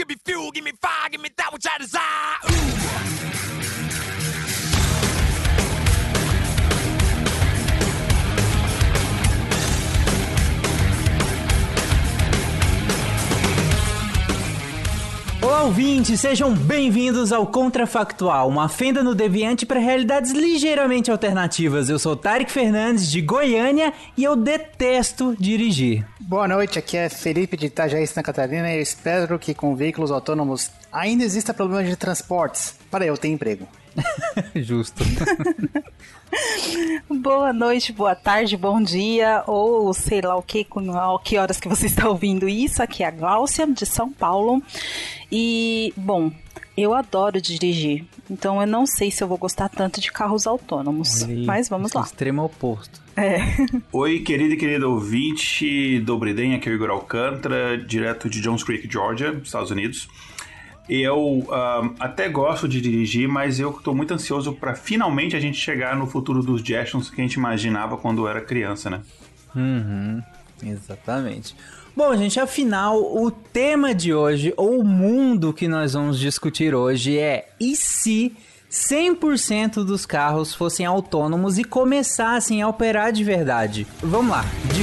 Give me fuel, give me fire, give me that which I desire. Ooh. Olá, ouvintes, sejam bem-vindos ao Contrafactual, uma fenda no deviante para realidades ligeiramente alternativas. Eu sou Tarek Fernandes, de Goiânia, e eu detesto dirigir. Boa noite, aqui é Felipe de Itajaí, Santa Catarina, e eu espero que com veículos autônomos ainda exista problema de transportes para eu ter emprego. Justo. Boa noite, boa tarde, bom dia, ou sei lá o que, com a que horas que você está ouvindo isso. Aqui é a Gláucia, de São Paulo. E, bom, eu adoro dirigir, então eu não sei se eu vou gostar tanto de carros autônomos. Olha Mas vamos lá. Extremo oposto. É. Oi, querido e querido ouvinte do Briden, aqui é o Igor Alcântara, direto de Jones Creek, Georgia, Estados Unidos. Eu ah, até gosto de dirigir, mas eu estou muito ansioso para finalmente a gente chegar no futuro dos Jetsons que a gente imaginava quando era criança, né? Uhum, exatamente. Bom, gente, afinal, o tema de hoje, ou o mundo que nós vamos discutir hoje é e se 100% dos carros fossem autônomos e começassem a operar de verdade? Vamos lá, de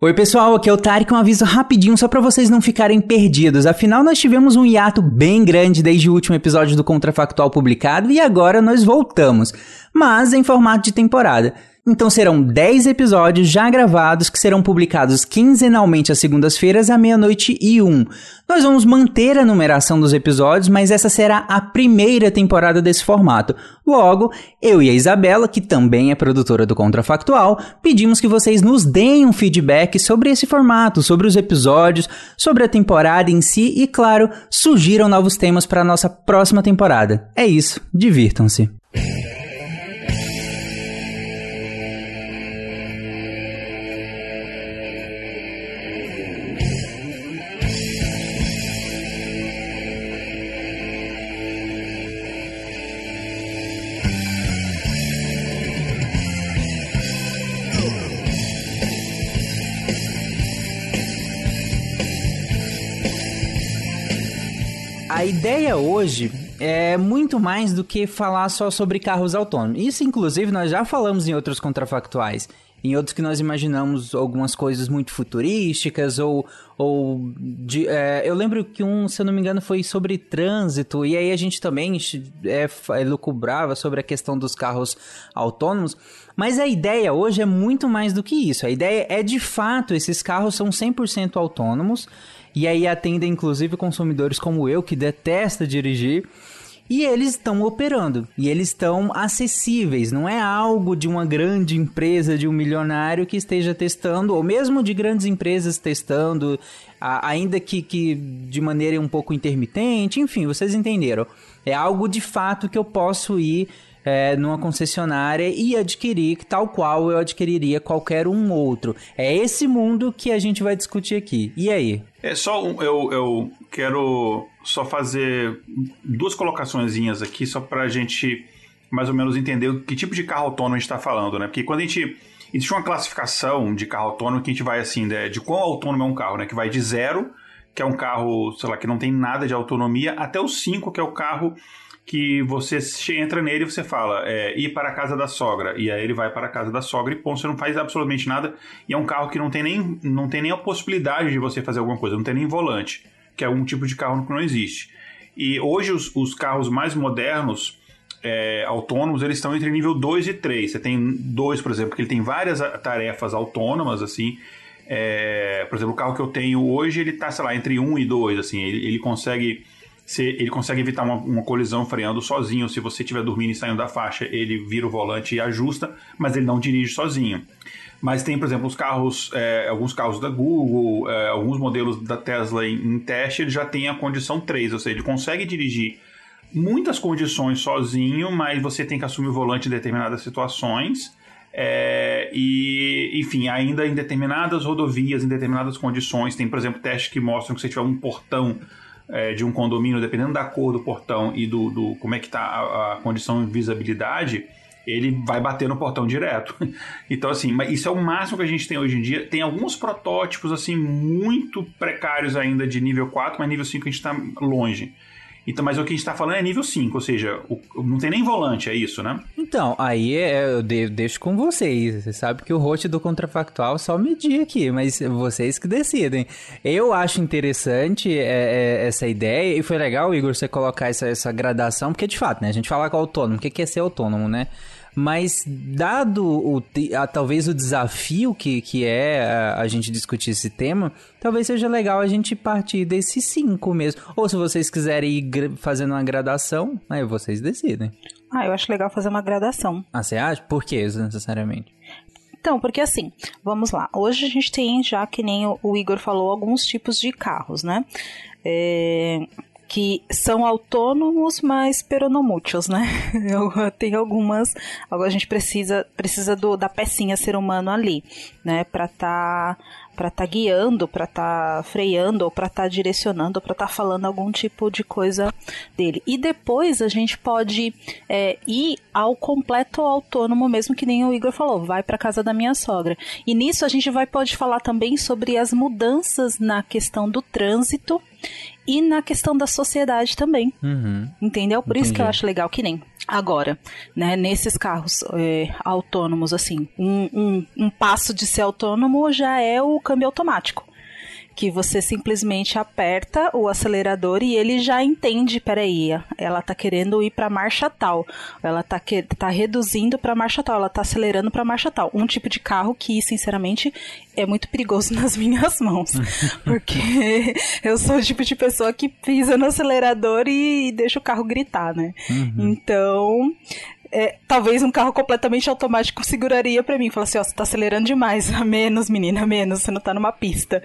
Oi pessoal, aqui é o Tarek, um aviso rapidinho só pra vocês não ficarem perdidos. Afinal, nós tivemos um hiato bem grande desde o último episódio do Contrafactual publicado e agora nós voltamos, mas em formato de temporada. Então serão 10 episódios já gravados que serão publicados quinzenalmente às segundas-feiras à meia-noite e um. Nós vamos manter a numeração dos episódios, mas essa será a primeira temporada desse formato. Logo, eu e a Isabela, que também é produtora do Contrafactual, pedimos que vocês nos deem um feedback sobre esse formato, sobre os episódios, sobre a temporada em si e, claro, sugiram novos temas para a nossa próxima temporada. É isso, divirtam-se. Ideia hoje é muito mais do que falar só sobre carros autônomos. Isso, inclusive, nós já falamos em outros contrafactuais. Em outros que nós imaginamos algumas coisas muito futurísticas, ou. ou de, é, eu lembro que um, se eu não me engano, foi sobre trânsito, e aí a gente também é, fa- lucubrava sobre a questão dos carros autônomos. Mas a ideia hoje é muito mais do que isso. A ideia é de fato, esses carros são 100% autônomos. E aí atendem inclusive consumidores como eu que detesta dirigir. E eles estão operando. E eles estão acessíveis. Não é algo de uma grande empresa, de um milionário que esteja testando, ou mesmo de grandes empresas testando, ainda que, que de maneira um pouco intermitente. Enfim, vocês entenderam. É algo de fato que eu posso ir é, numa concessionária e adquirir tal qual eu adquiriria qualquer um outro. É esse mundo que a gente vai discutir aqui. E aí? É só um, eu, eu quero só fazer duas colocaçõezinhas aqui, só pra gente mais ou menos entender que tipo de carro autônomo a gente tá falando, né? Porque quando a gente. Existe uma classificação de carro autônomo que a gente vai assim, né, de quão autônomo é um carro, né? Que vai de zero, que é um carro, sei lá, que não tem nada de autonomia, até o 5, que é o carro que você entra nele e você fala, é, ir para a casa da sogra. E aí ele vai para a casa da sogra e ponto, você não faz absolutamente nada. E é um carro que não tem nem, não tem nem a possibilidade de você fazer alguma coisa, não tem nem volante, que é um tipo de carro que não existe. E hoje os, os carros mais modernos, é, autônomos, eles estão entre nível 2 e 3. Você tem dois, por exemplo, que ele tem várias tarefas autônomas, assim. É, por exemplo, o carro que eu tenho hoje, ele tá, sei lá, entre 1 e 2, assim. Ele, ele consegue ser- ele consegue evitar uma, uma colisão freando sozinho. Se você estiver dormindo e saindo da faixa, ele vira o volante e ajusta, mas ele não dirige sozinho. Mas tem, por exemplo, os carros, é, alguns carros da Google, é, alguns modelos da Tesla em, em teste, ele já tem a condição 3, ou seja, ele consegue dirigir muitas condições sozinho, mas você tem que assumir o volante em determinadas situações. É, e, enfim, ainda em determinadas rodovias, em determinadas condições, tem, por exemplo, testes que mostram que se tiver um portão é, de um condomínio, dependendo da cor do portão e do, do como é que está a, a condição de visibilidade, ele vai bater no portão direto. Então, assim, mas isso é o máximo que a gente tem hoje em dia. Tem alguns protótipos, assim, muito precários ainda de nível 4, mas nível 5 a gente está longe. Então, mas o que a gente está falando é nível 5, ou seja, o- não tem nem volante, é isso, né? Então, aí é- eu de- deixo com vocês. Você sabe que o host do Contrafactual só medir aqui, mas vocês que decidem. Eu acho interessante é, é, essa ideia, e foi legal, Igor, você colocar essa, essa gradação, porque de fato, né? A gente fala com autônomo, o que é ser autônomo, né? Mas, dado o, a- talvez o desafio que, que é a, a gente discutir esse tema, talvez seja legal a gente partir desses cinco mesmo. Ou se vocês quiserem ir fazendo uma gradação, aí vocês decidem. Ah, eu acho legal fazer uma gradação. Ah, você acha? Por que necessariamente? Então, porque assim, vamos lá. Hoje a gente tem já, que nem o- o Igor falou, alguns tipos de carros, né? É, que são autônomos, mas peronomúteis, né? Tem algumas. Agora a gente precisa, precisa do, da pecinha ser humano ali, né? Pra tá para tá guiando, para tá freando, ou para tá direcionando, ou para tá falando algum tipo de coisa dele. E depois a gente pode é, ir ao completo autônomo, mesmo que nem o Igor falou, vai para casa da minha sogra. E nisso a gente vai pode falar também sobre as mudanças na questão do trânsito e na questão da sociedade também. Uhum. Entendeu? Por isso que eu Entendi. acho legal que nem agora, né? Nesses carros é, autônomos, assim, um, um, um passo de ser autônomo já é o câmbio automático. Que você simplesmente aperta o acelerador e ele já entende, peraí, ela tá querendo ir pra marcha tal, ela tá, que, tá reduzindo pra marcha tal, ela tá acelerando pra marcha tal. Um tipo de carro que, sinceramente, é muito perigoso nas minhas mãos. Porque eu sou o tipo de pessoa que pisa no acelerador e deixa o carro gritar, né? Então, é, talvez um carro completamente automático seguraria pra mim. Falar assim, ó, você tá acelerando demais. Menos, menina, menos. Você não tá numa pista,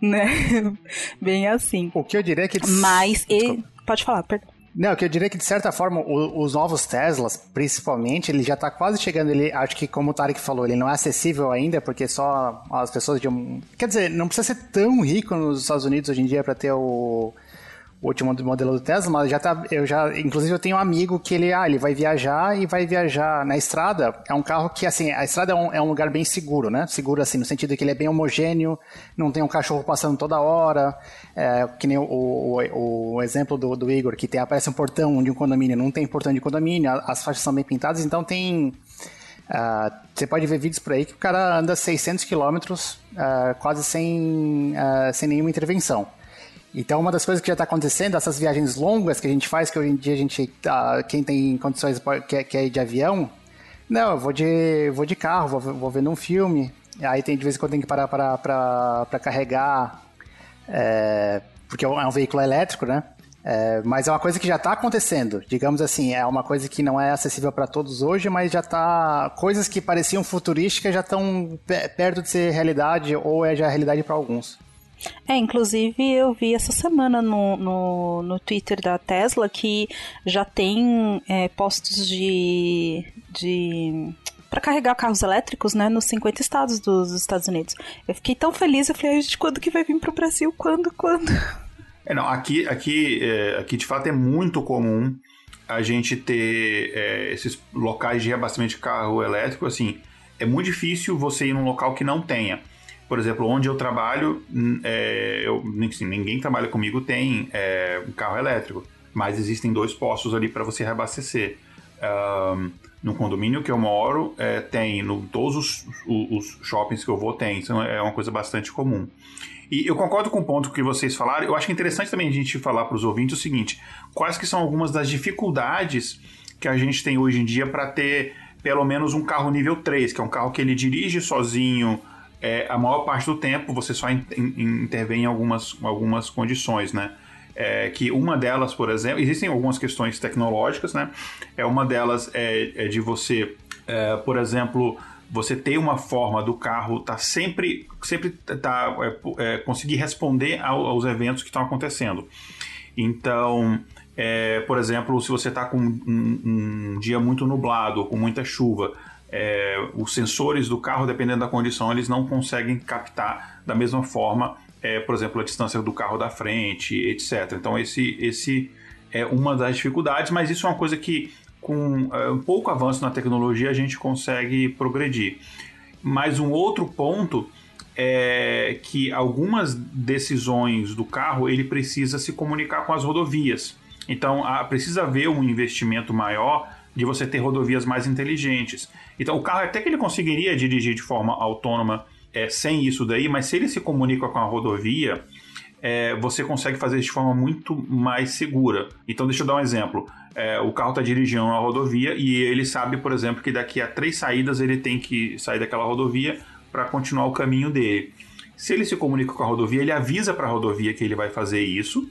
né? Bem assim. O que eu diria é que... Mas, e... pode falar, perdão. Não, que eu diria que de certa forma o- os novos Teslas, principalmente, ele já tá quase chegando. Ele, acho que como o Tarek falou, ele não é acessível ainda porque só as pessoas de um, quer dizer, não precisa ser tão rico nos Estados Unidos hoje em dia para ter o, o último modelo do Tesla, mas já tá, eu já, inclusive eu tenho um amigo que ele, ah, ele vai viajar e vai viajar na estrada. É um carro que assim, a estrada é um, é um lugar bem seguro, né? Seguro assim no sentido que ele é bem homogêneo, não tem um cachorro passando toda hora, é, que nem o, o, o exemplo do, do Igor, que tem, aparece um portão de um condomínio, não tem portão de condomínio, as faixas são bem pintadas, então tem. ah, você pode ver vídeos por aí que o cara anda 600 quilômetros ah, quase sem, ah, sem nenhuma intervenção. Então, uma das coisas que já está acontecendo, essas viagens longas que a gente faz, que hoje em dia a gente, ah, quem tem condições quer, quer ir de avião, não, eu vou de, vou de carro, vou, vou vendo um filme, aí tem de vez em quando tem que parar para carregar, é, porque é um veículo elétrico, né? É, mas é uma coisa que já está acontecendo, digamos assim, é uma coisa que não é acessível para todos hoje, mas já está coisas que pareciam futurísticas já estão perto de ser realidade ou é já realidade para alguns. É, inclusive eu vi essa semana no, no, no Twitter da Tesla que já tem é, postos de. de para carregar carros elétricos, né, nos 50 estados dos Estados Unidos. Eu fiquei tão feliz, eu falei, "Ai, gente, quando que vai vir pro Brasil? Quando, quando? É, não, aqui, aqui, é, aqui de fato é muito comum a gente ter é, esses locais de reabastecimento de carro elétrico, assim, é muito difícil você ir num local que não tenha. Por exemplo, onde eu trabalho, é, eu, assim, ninguém trabalha comigo tem é, um carro elétrico, mas existem dois postos ali para você reabastecer. Ahn, no condomínio que eu moro, é, tem, no todos os, os, shoppings que eu vou, tem, isso é uma coisa bastante comum. E eu concordo com o ponto que vocês falaram. Eu acho é interessante também a gente falar para os ouvintes o seguinte: quais que são algumas das dificuldades que a gente tem hoje em dia para ter pelo menos um carro nível 3, que é um carro que ele dirige sozinho é, a maior parte do tempo, você só in, in, intervém em algumas, algumas condições, né? É, que uma delas, por exemplo, existem algumas questões tecnológicas, né? É uma delas é, é de você, é, por exemplo, você ter uma forma do carro tá sempre, sempre tá é, é, conseguir responder ao, aos eventos que estão acontecendo. Então, por exemplo, se você está com um, um, dia muito nublado, com muita chuva, é, os sensores do carro, dependendo da condição, eles não conseguem captar da mesma forma, é, por exemplo, a distância do carro da frente, etc. Então, esse, esse é uma das dificuldades, mas isso é uma coisa que, com é, um pouco avanço na tecnologia, a gente consegue progredir. Mas um outro ponto é que algumas decisões do carro ele precisa se comunicar com as rodovias. Então, a, precisa haver um investimento maior de você ter rodovias mais inteligentes. Então, o carro até que ele conseguiria dirigir de forma autônoma é, sem isso daí, mas se ele se comunica com a rodovia, é, você consegue fazer isso de forma muito mais segura. Então, deixa eu dar um exemplo. É, o carro está dirigindo uma rodovia e ele sabe, por exemplo, que daqui a três saídas ele tem que sair daquela rodovia para continuar o caminho dele. Se ele se comunica com a rodovia, ele avisa para a rodovia que ele vai fazer isso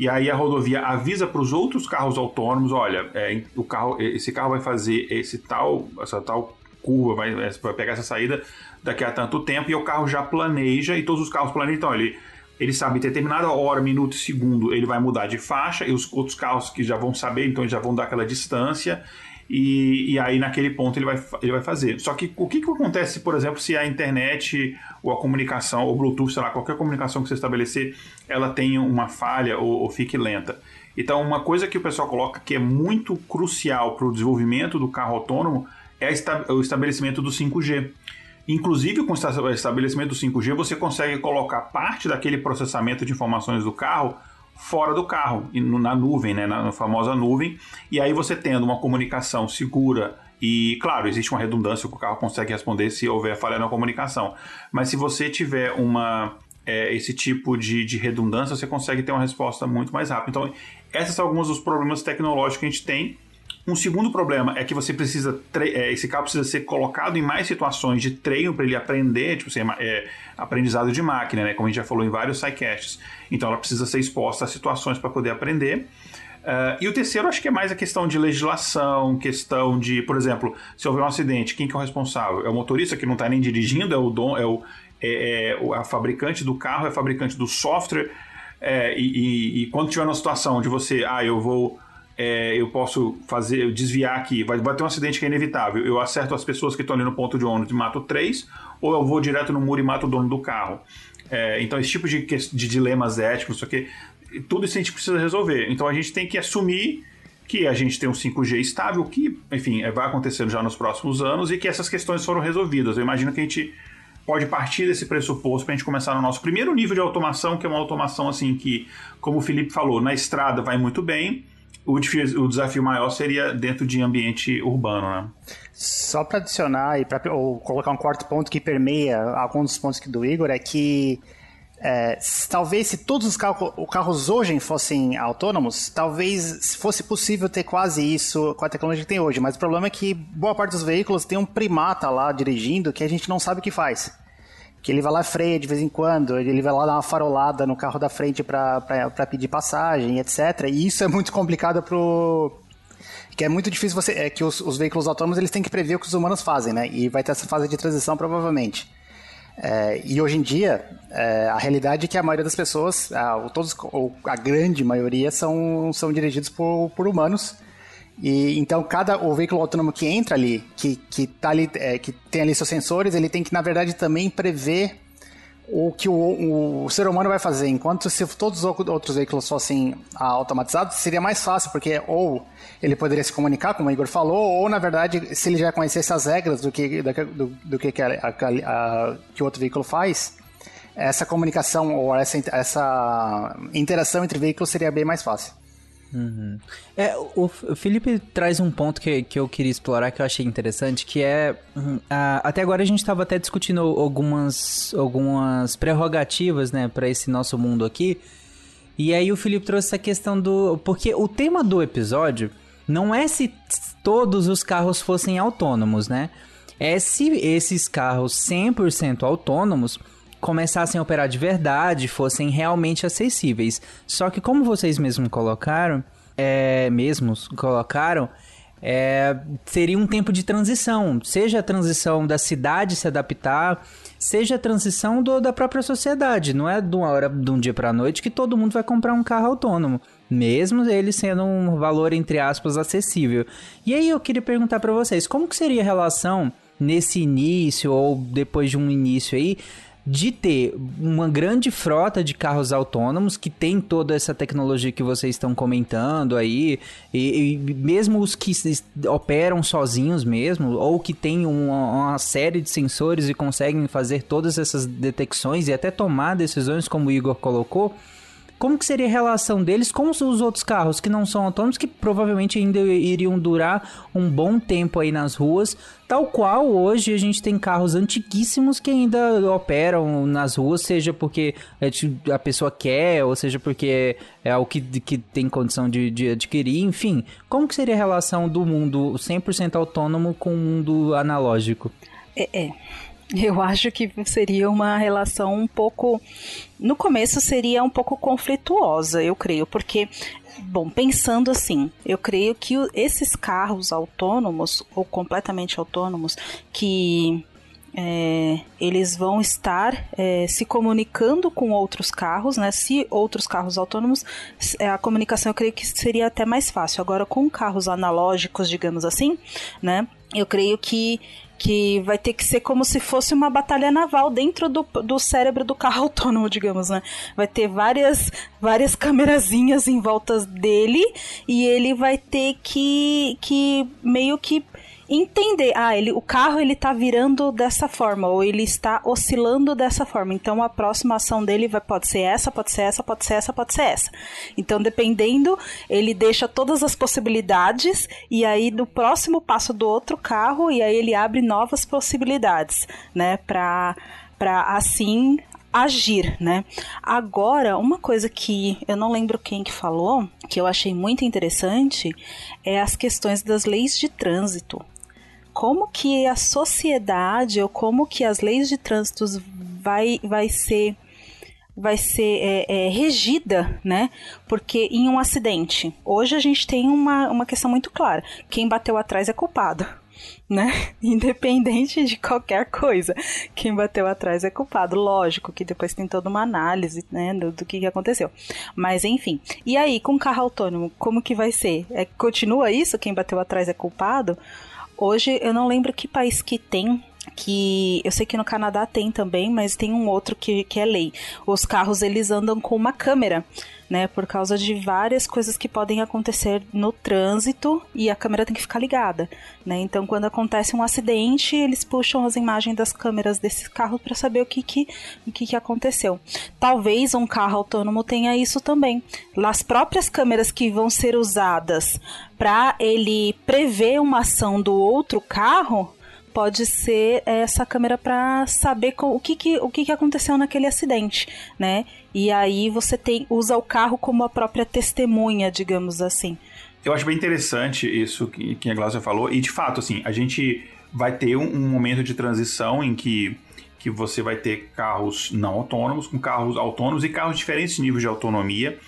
e aí a rodovia avisa para os outros carros autônomos, olha, é, o carro, esse carro vai fazer esse tal, essa tal curva, vai, é, vai pegar essa saída daqui a tanto tempo, e o carro já planeja, e todos os carros planejam, então ele, ele sabe em determinada hora, minuto e segundo, ele vai mudar de faixa, e os outros carros que já vão saber, então eles já vão dar aquela distância, e, e, aí naquele ponto ele vai, ele vai fazer. Só que o que, que acontece, por exemplo, se a internet ou a comunicação, ou Bluetooth, sei lá, qualquer comunicação que você estabelecer, ela tem uma falha ou, ou fique lenta. Então, uma coisa que o pessoal coloca que é muito crucial para o desenvolvimento do carro autônomo é o estabelecimento do 5G. Inclusive, com o estabelecimento do 5G, você consegue colocar parte daquele processamento de informações do carro fora do carro, na nuvem, né, na famosa nuvem, e aí você tendo uma comunicação segura e, claro, existe uma redundância que o carro consegue responder se houver falha na comunicação, mas se você tiver uma é, esse tipo de, de redundância, você consegue ter uma resposta muito mais rápida. Então, esses são alguns dos problemas tecnológicos que a gente tem um segundo problema é que você precisa. É, esse carro precisa ser colocado em mais situações de treino para ele aprender, tipo assim, é, aprendizado de máquina, né? Como a gente já falou em vários sidecasts. Então ela precisa ser exposta a situações para poder aprender. Uh, e o terceiro, acho que é mais a questão de legislação, questão de, por exemplo, se houver um acidente, quem que é o responsável? É o motorista que não está nem dirigindo, é o dom, é o, é, é a fabricante do carro, é a fabricante do software. É, e, e, e, quando tiver uma situação onde você, ah, eu vou é, eu posso fazer, desviar aqui, vai, vai ter um acidente que é inevitável. Eu acerto as pessoas que estão ali no ponto de ônibus e mato três, ou eu vou direto no muro e mato o dono do carro. É, então, esse tipo de, de dilemas éticos, isso aqui, tudo isso a gente precisa resolver. Então, a gente tem que assumir que a gente tem um 5G estável, que, enfim, é, vai acontecendo já nos próximos anos e que essas questões foram resolvidas. Eu imagino que a gente pode partir desse pressuposto para a gente começar no nosso primeiro nível de automação, que é uma automação assim que, como o Felipe falou, na estrada vai muito bem, o, o desafio maior seria dentro de ambiente urbano, né? Só para adicionar e para colocar um quarto ponto que permeia alguns dos pontos do Igor é que é, talvez se todos os carros, carros hoje fossem autônomos, talvez fosse possível ter quase isso com a tecnologia que tem hoje. Mas o problema é que boa parte dos veículos tem um primata lá dirigindo que a gente não sabe o que faz que ele vai lá freia de vez em quando, ele vai lá dar uma farolada no carro da frente para pedir passagem, etc. E isso é muito complicado pro que é muito difícil você é que os, os, veículos autônomos eles têm que prever o que os humanos fazem, né? E vai ter essa fase de transição provavelmente. É, e hoje em dia é, a realidade é que a maioria das pessoas, a, todos, ou a grande maioria são, são dirigidos por, por humanos e então cada o veículo autônomo que entra ali, que, que, tá ali, é, que tem ali seus sensores, ele tem que, na verdade, também prever o que o, o, o, ser humano vai fazer. Enquanto se todos os outros veículos fossem automatizados, seria mais fácil, porque ou ele poderia se comunicar, como o Igor falou, ou na verdade, se ele já conhecesse as regras do que, do, do que, a, a, a, que o outro veículo faz, essa comunicação ou essa, essa interação entre veículos seria bem mais fácil. Uhum. É, o, Felipe traz um ponto que, que eu queria explorar que eu achei interessante, que é uhum, até agora a gente estava até discutindo algumas, algumas prerrogativas, né, para esse nosso mundo aqui. E aí o Felipe trouxe essa questão do porque o tema do episódio não é se todos os carros fossem autônomos, né? É se esses carros 100% autônomos começassem a operar de verdade, fossem realmente acessíveis. Só que como vocês mesmos colocaram, é, mesmos colocaram, é, seria um tempo de transição, seja a transição da cidade se adaptar, seja a transição do, da própria sociedade. Não é de uma hora, de um dia para noite que todo mundo vai comprar um carro autônomo, mesmo ele sendo um valor entre aspas acessível. E aí eu queria perguntar para vocês, como que seria a relação nesse início ou depois de um início aí de ter uma grande frota de carros autônomos que tem toda essa tecnologia que vocês estão comentando aí, e, e mesmo os que operam sozinhos mesmo, ou que têm uma, uma série de sensores e conseguem fazer todas essas detecções e até tomar decisões, como o Igor colocou, como que seria a relação deles com os os outros carros que não são autônomos, que provavelmente ainda iriam durar um bom tempo aí nas ruas, tal qual hoje a gente tem carros antiquíssimos que ainda operam nas ruas, seja porque a pessoa quer, ou seja porque é o que, que tem condição de, de adquirir, enfim. Como que seria a relação do mundo 100% autônomo com o mundo analógico? É, é. Eu acho que seria uma relação um pouco. No começo seria um pouco conflituosa, eu creio, porque, bom, pensando assim, eu creio que esses carros autônomos, ou completamente autônomos, que é, eles vão estar é, se comunicando com outros carros, né? Se outros carros autônomos, é, a comunicação eu creio que seria até mais fácil. Agora, com carros analógicos, digamos assim, né? Eu creio que que vai ter que ser como se fosse uma batalha naval dentro do, do cérebro do carro autônomo, digamos, né? Vai ter várias várias câmerazinhas em volta dele e ele vai ter que que meio que entender, ah, ele, o carro ele tá virando dessa forma ou ele está oscilando dessa forma. Então a próxima ação dele vai pode ser essa, pode ser essa, pode ser essa, pode ser essa. Então dependendo, ele deixa todas as possibilidades e aí no próximo passo do outro carro e aí ele abre novas possibilidades, né, para para assim agir, né? Agora, uma coisa que eu não lembro quem que falou, que eu achei muito interessante, é as questões das leis de trânsito. Como que a sociedade ou como que as leis de trânsito vai, vai ser vai ser é, é, regida, né? Porque em um acidente, hoje a gente tem uma, uma questão muito clara: quem bateu atrás é culpado, né? Independente de qualquer coisa, quem bateu atrás é culpado. Lógico que depois tem toda uma análise, né, do, do que aconteceu. Mas enfim. E aí, com carro autônomo, como que vai ser? É, continua isso? Quem bateu atrás é culpado? Hoje eu não lembro que país que tem que eu sei que no Canadá tem também, mas tem um outro que, que é lei. Os carros eles andam com uma câmera, né? Por causa de várias coisas que podem acontecer no trânsito e a câmera tem que ficar ligada, né? Então quando acontece um acidente, eles puxam as imagens das câmeras desses carros para saber o que que, o que que aconteceu. Talvez um carro autônomo tenha isso também. As próprias câmeras que vão ser usadas para ele prever uma ação do outro carro pode ser essa câmera para saber co- o, que, que, o que, que aconteceu naquele acidente, né? E aí você tem usa o carro como a própria testemunha, digamos assim. Eu acho bem interessante isso que, que a Glaucia falou. E, de fato, assim, a gente vai ter um, um momento de transição em que, que você vai ter carros não autônomos, com carros autônomos e carros de diferentes níveis de autonomia.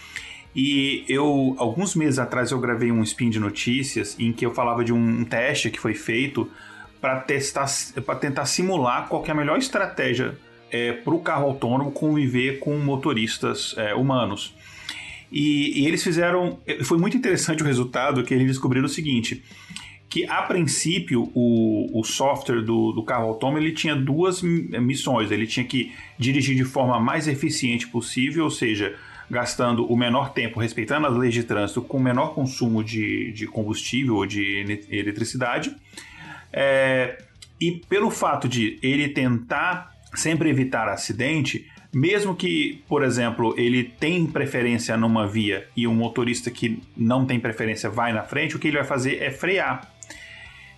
E eu, alguns meses atrás, eu gravei um spin de notícias em que eu falava de um teste que foi feito para testar, para tentar simular qual é a melhor estratégia para o carro autônomo conviver com motoristas é, humanos. E, e, eles fizeram. Foi muito interessante o resultado que eles descobriram o seguinte: que a princípio o, o software do, do carro autônomo ele tinha duas missões. Ele tinha que dirigir de forma mais eficiente possível, ou seja, gastando o menor tempo, respeitando as leis de trânsito, com o menor consumo de, de combustível ou de eletricidade. É, e pelo fato de ele tentar sempre evitar acidente, mesmo que, por exemplo, ele tem preferência numa via e um motorista que não tem preferência vai na frente, o que ele vai fazer é frear.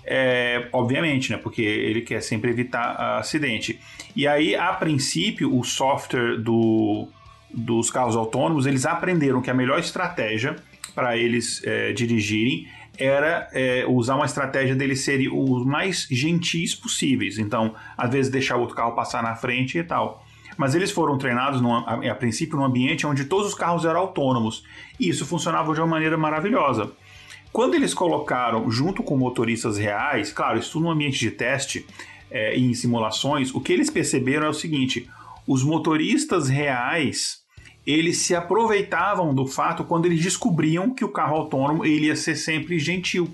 É, obviamente, né? Porque ele quer sempre evitar acidente. E aí, a princípio, o software do, dos carros autônomos, eles aprenderam que a melhor estratégia para eles é, dirigirem era é, usar uma estratégia deles serem os mais gentis possíveis. Então, às vezes deixar o outro carro passar na frente e tal. Mas eles foram treinados, num, a, a princípio, num ambiente onde todos os carros eram autônomos. E isso funcionava de uma maneira maravilhosa. Quando eles colocaram junto com motoristas reais, claro, isso no ambiente de teste é, e em simulações, o que eles perceberam é o seguinte: os motoristas reais eles se aproveitavam do fato quando eles descobriam que o carro autônomo ele ia ser sempre gentil.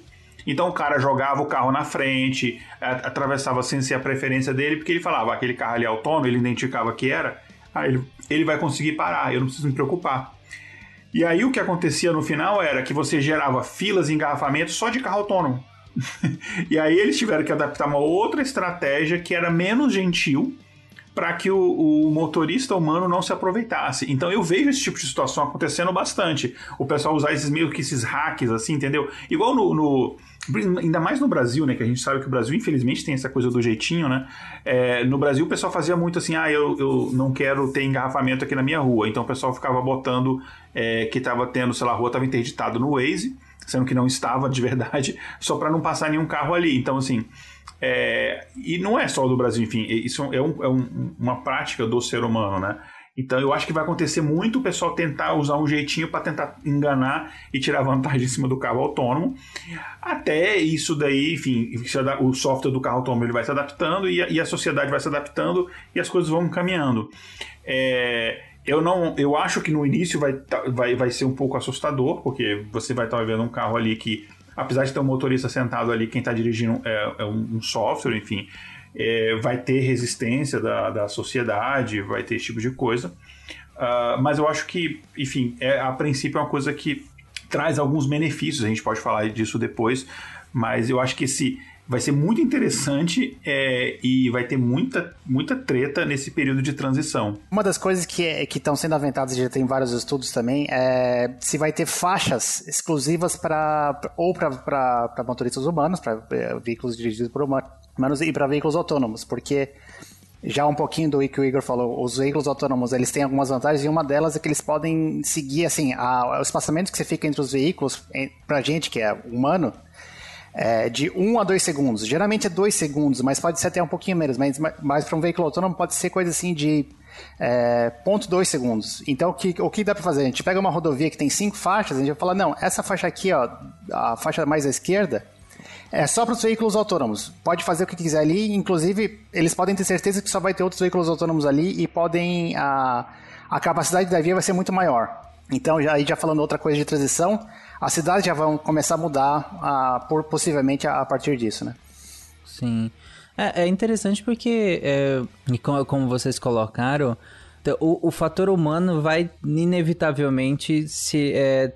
Então o cara jogava o carro na frente, atravessava sem ser a preferência dele, porque ele falava, aquele carro ali é autônomo, ele identificava que era, aí ele, ele vai conseguir parar, eu não preciso me preocupar. E aí o que acontecia no final era que você gerava filas e engarrafamentos só de carro autônomo. e aí eles tiveram que adaptar uma outra estratégia que era menos gentil, para que o, o, motorista humano não se aproveitasse. Então eu vejo esse tipo de situação acontecendo bastante. O pessoal usar esses meio que esses hacks, assim, entendeu? Igual no, no ainda mais no Brasil, né? Que a gente sabe que o Brasil, infelizmente, tem essa coisa do jeitinho, né? É, no Brasil, o pessoal fazia muito assim: ah, eu, eu não quero ter engarrafamento aqui na minha rua. Então o pessoal ficava botando é, que estava tendo, sei lá, a rua estava interditado no Waze, sendo que não estava de verdade, só para não passar nenhum carro ali. Então, assim. É, e não é só do Brasil, enfim, isso é, um, é um, uma prática do ser humano, né? Então eu acho que vai acontecer muito o pessoal tentar usar um jeitinho para tentar enganar e tirar vantagem em cima do carro autônomo. Até isso daí, enfim, o software do carro autônomo ele vai se adaptando e a, e a sociedade vai se adaptando e as coisas vão caminhando. É, eu não, eu acho que no início vai, vai, vai ser um pouco assustador, porque você vai estar vendo um carro ali que apesar de ter um motorista sentado ali, quem está dirigindo é, é, um software, enfim, é, vai ter resistência da, da sociedade, vai ter esse tipo de coisa. Uh, mas eu acho que, enfim, é, a princípio é uma coisa que traz alguns benefícios, a gente pode falar disso depois, mas eu acho que esse vai ser muito interessante é, e vai ter muita, muita treta nesse período de transição. Uma das coisas que é, estão sendo aventadas, já tem vários estudos também, é se vai ter faixas exclusivas para ou para motoristas humanos, para é, veículos dirigidos por humanos e para veículos autônomos, porque já um pouquinho do que o Igor falou, os veículos autônomos eles têm algumas vantagens e uma delas é que eles podem seguir assim, a, o espaçamento que você fica entre os veículos, para gente que é humano, é, de 1 a 2 segundos. Geralmente é 2 segundos, mas pode ser até um pouquinho menos. Mas, mas para um veículo autônomo pode ser coisa assim de é, 0.2 segundos. Então o que, o que dá para fazer? A gente pega uma rodovia que tem cinco faixas, a gente vai falar, não, essa faixa aqui, ó, a faixa mais à esquerda, é só para os veículos autônomos. Pode fazer o que quiser ali, inclusive eles podem ter certeza que só vai ter outros veículos autônomos ali e podem. A, a capacidade da via vai ser muito maior. Então, já, aí já falando outra coisa de transição, as cidades já vão começar a mudar a, por, possivelmente a, a, partir disso, né? Sim. É, é interessante porque, é, como, como vocês colocaram, o, o fator humano vai inevitavelmente se, é,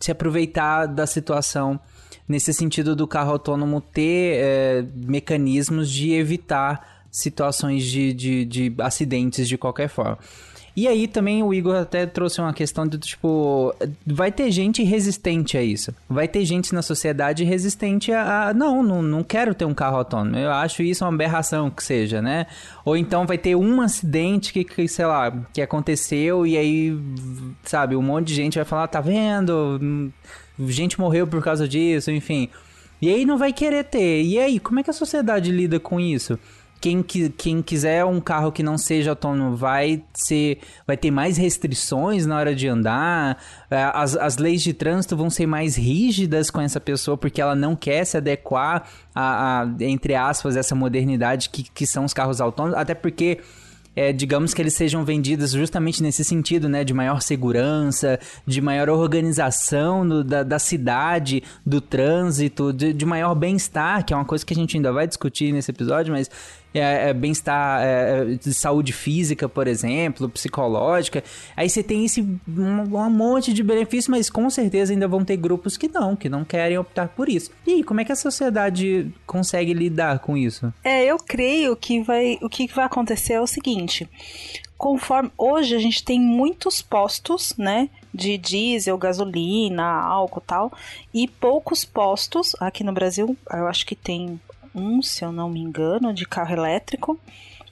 se aproveitar da situação nesse sentido do carro autônomo ter é, mecanismos de evitar situações de, de, de acidentes de qualquer forma. E aí também o Igor até trouxe uma questão de tipo, vai ter gente resistente a isso. Vai ter gente na sociedade resistente a, a não, não, não quero ter um carro autônomo. Eu acho isso uma aberração que seja, né? Ou então vai ter um acidente que, que sei lá, que aconteceu e aí, sabe, um monte de gente vai falar, tá vendo? Gente morreu por causa disso, enfim. E aí não vai querer ter. E aí, como é que a sociedade lida com isso? Quem, quem quiser um carro que não seja autônomo vai ser vai ter mais restrições na hora de andar é, as, as leis de trânsito vão ser mais rígidas com essa pessoa porque ela não quer se adequar a, a entre aspas essa modernidade que, que são os carros autônomos até porque é, digamos que eles sejam vendidos justamente nesse sentido, né? De maior segurança, de maior organização no, da, da cidade, do trânsito, de, de maior bem-estar, que é uma coisa que a gente ainda vai discutir nesse episódio, mas é, é bem-estar é, é, de saúde física, por exemplo, psicológica. Aí você tem esse um, um, monte de benefícios, mas com certeza ainda vão ter grupos que não, que não querem optar por isso. E aí, como é que a sociedade consegue lidar com isso? É, eu creio que vai, o que vai acontecer é o seguinte. Conforme hoje a gente tem muitos postos, né, de diesel, gasolina, álcool, tal, e poucos postos aqui no Brasil. Eu acho que tem um, se eu não me engano, de carro elétrico.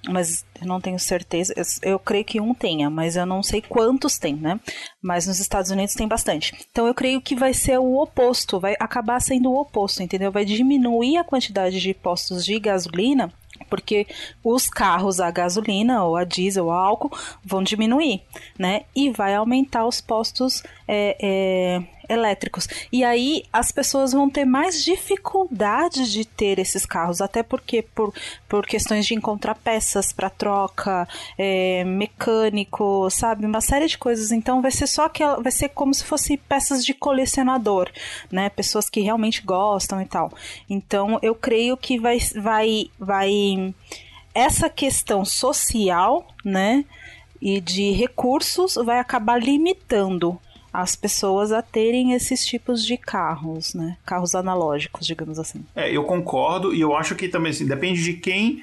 mas eu não tenho certeza. Eu, eu, creio que um tenha, mas eu não sei quantos tem, né? Mas nos Estados Unidos tem bastante. Então eu creio que vai ser o oposto, vai acabar sendo o oposto, entendeu? Vai diminuir a quantidade de postos de gasolina porque os carros a gasolina ou a diesel ou a álcool vão diminuir, né? E vai aumentar os postos é, é, elétricos. E aí as pessoas vão ter mais dificuldade de ter esses carros, até porque por, por questões de encontrar peças para troca, é, mecânico, sabe, uma série de coisas. Então vai ser só que vai ser como se fosse peças de colecionador, né? Pessoas que realmente gostam e tal. Então eu creio que vai vai vai essa questão social, né? E de recursos vai acabar limitando as pessoas a terem esses tipos de carros, né? Carros analógicos, digamos assim. É, eu concordo e eu acho que também assim, depende de quem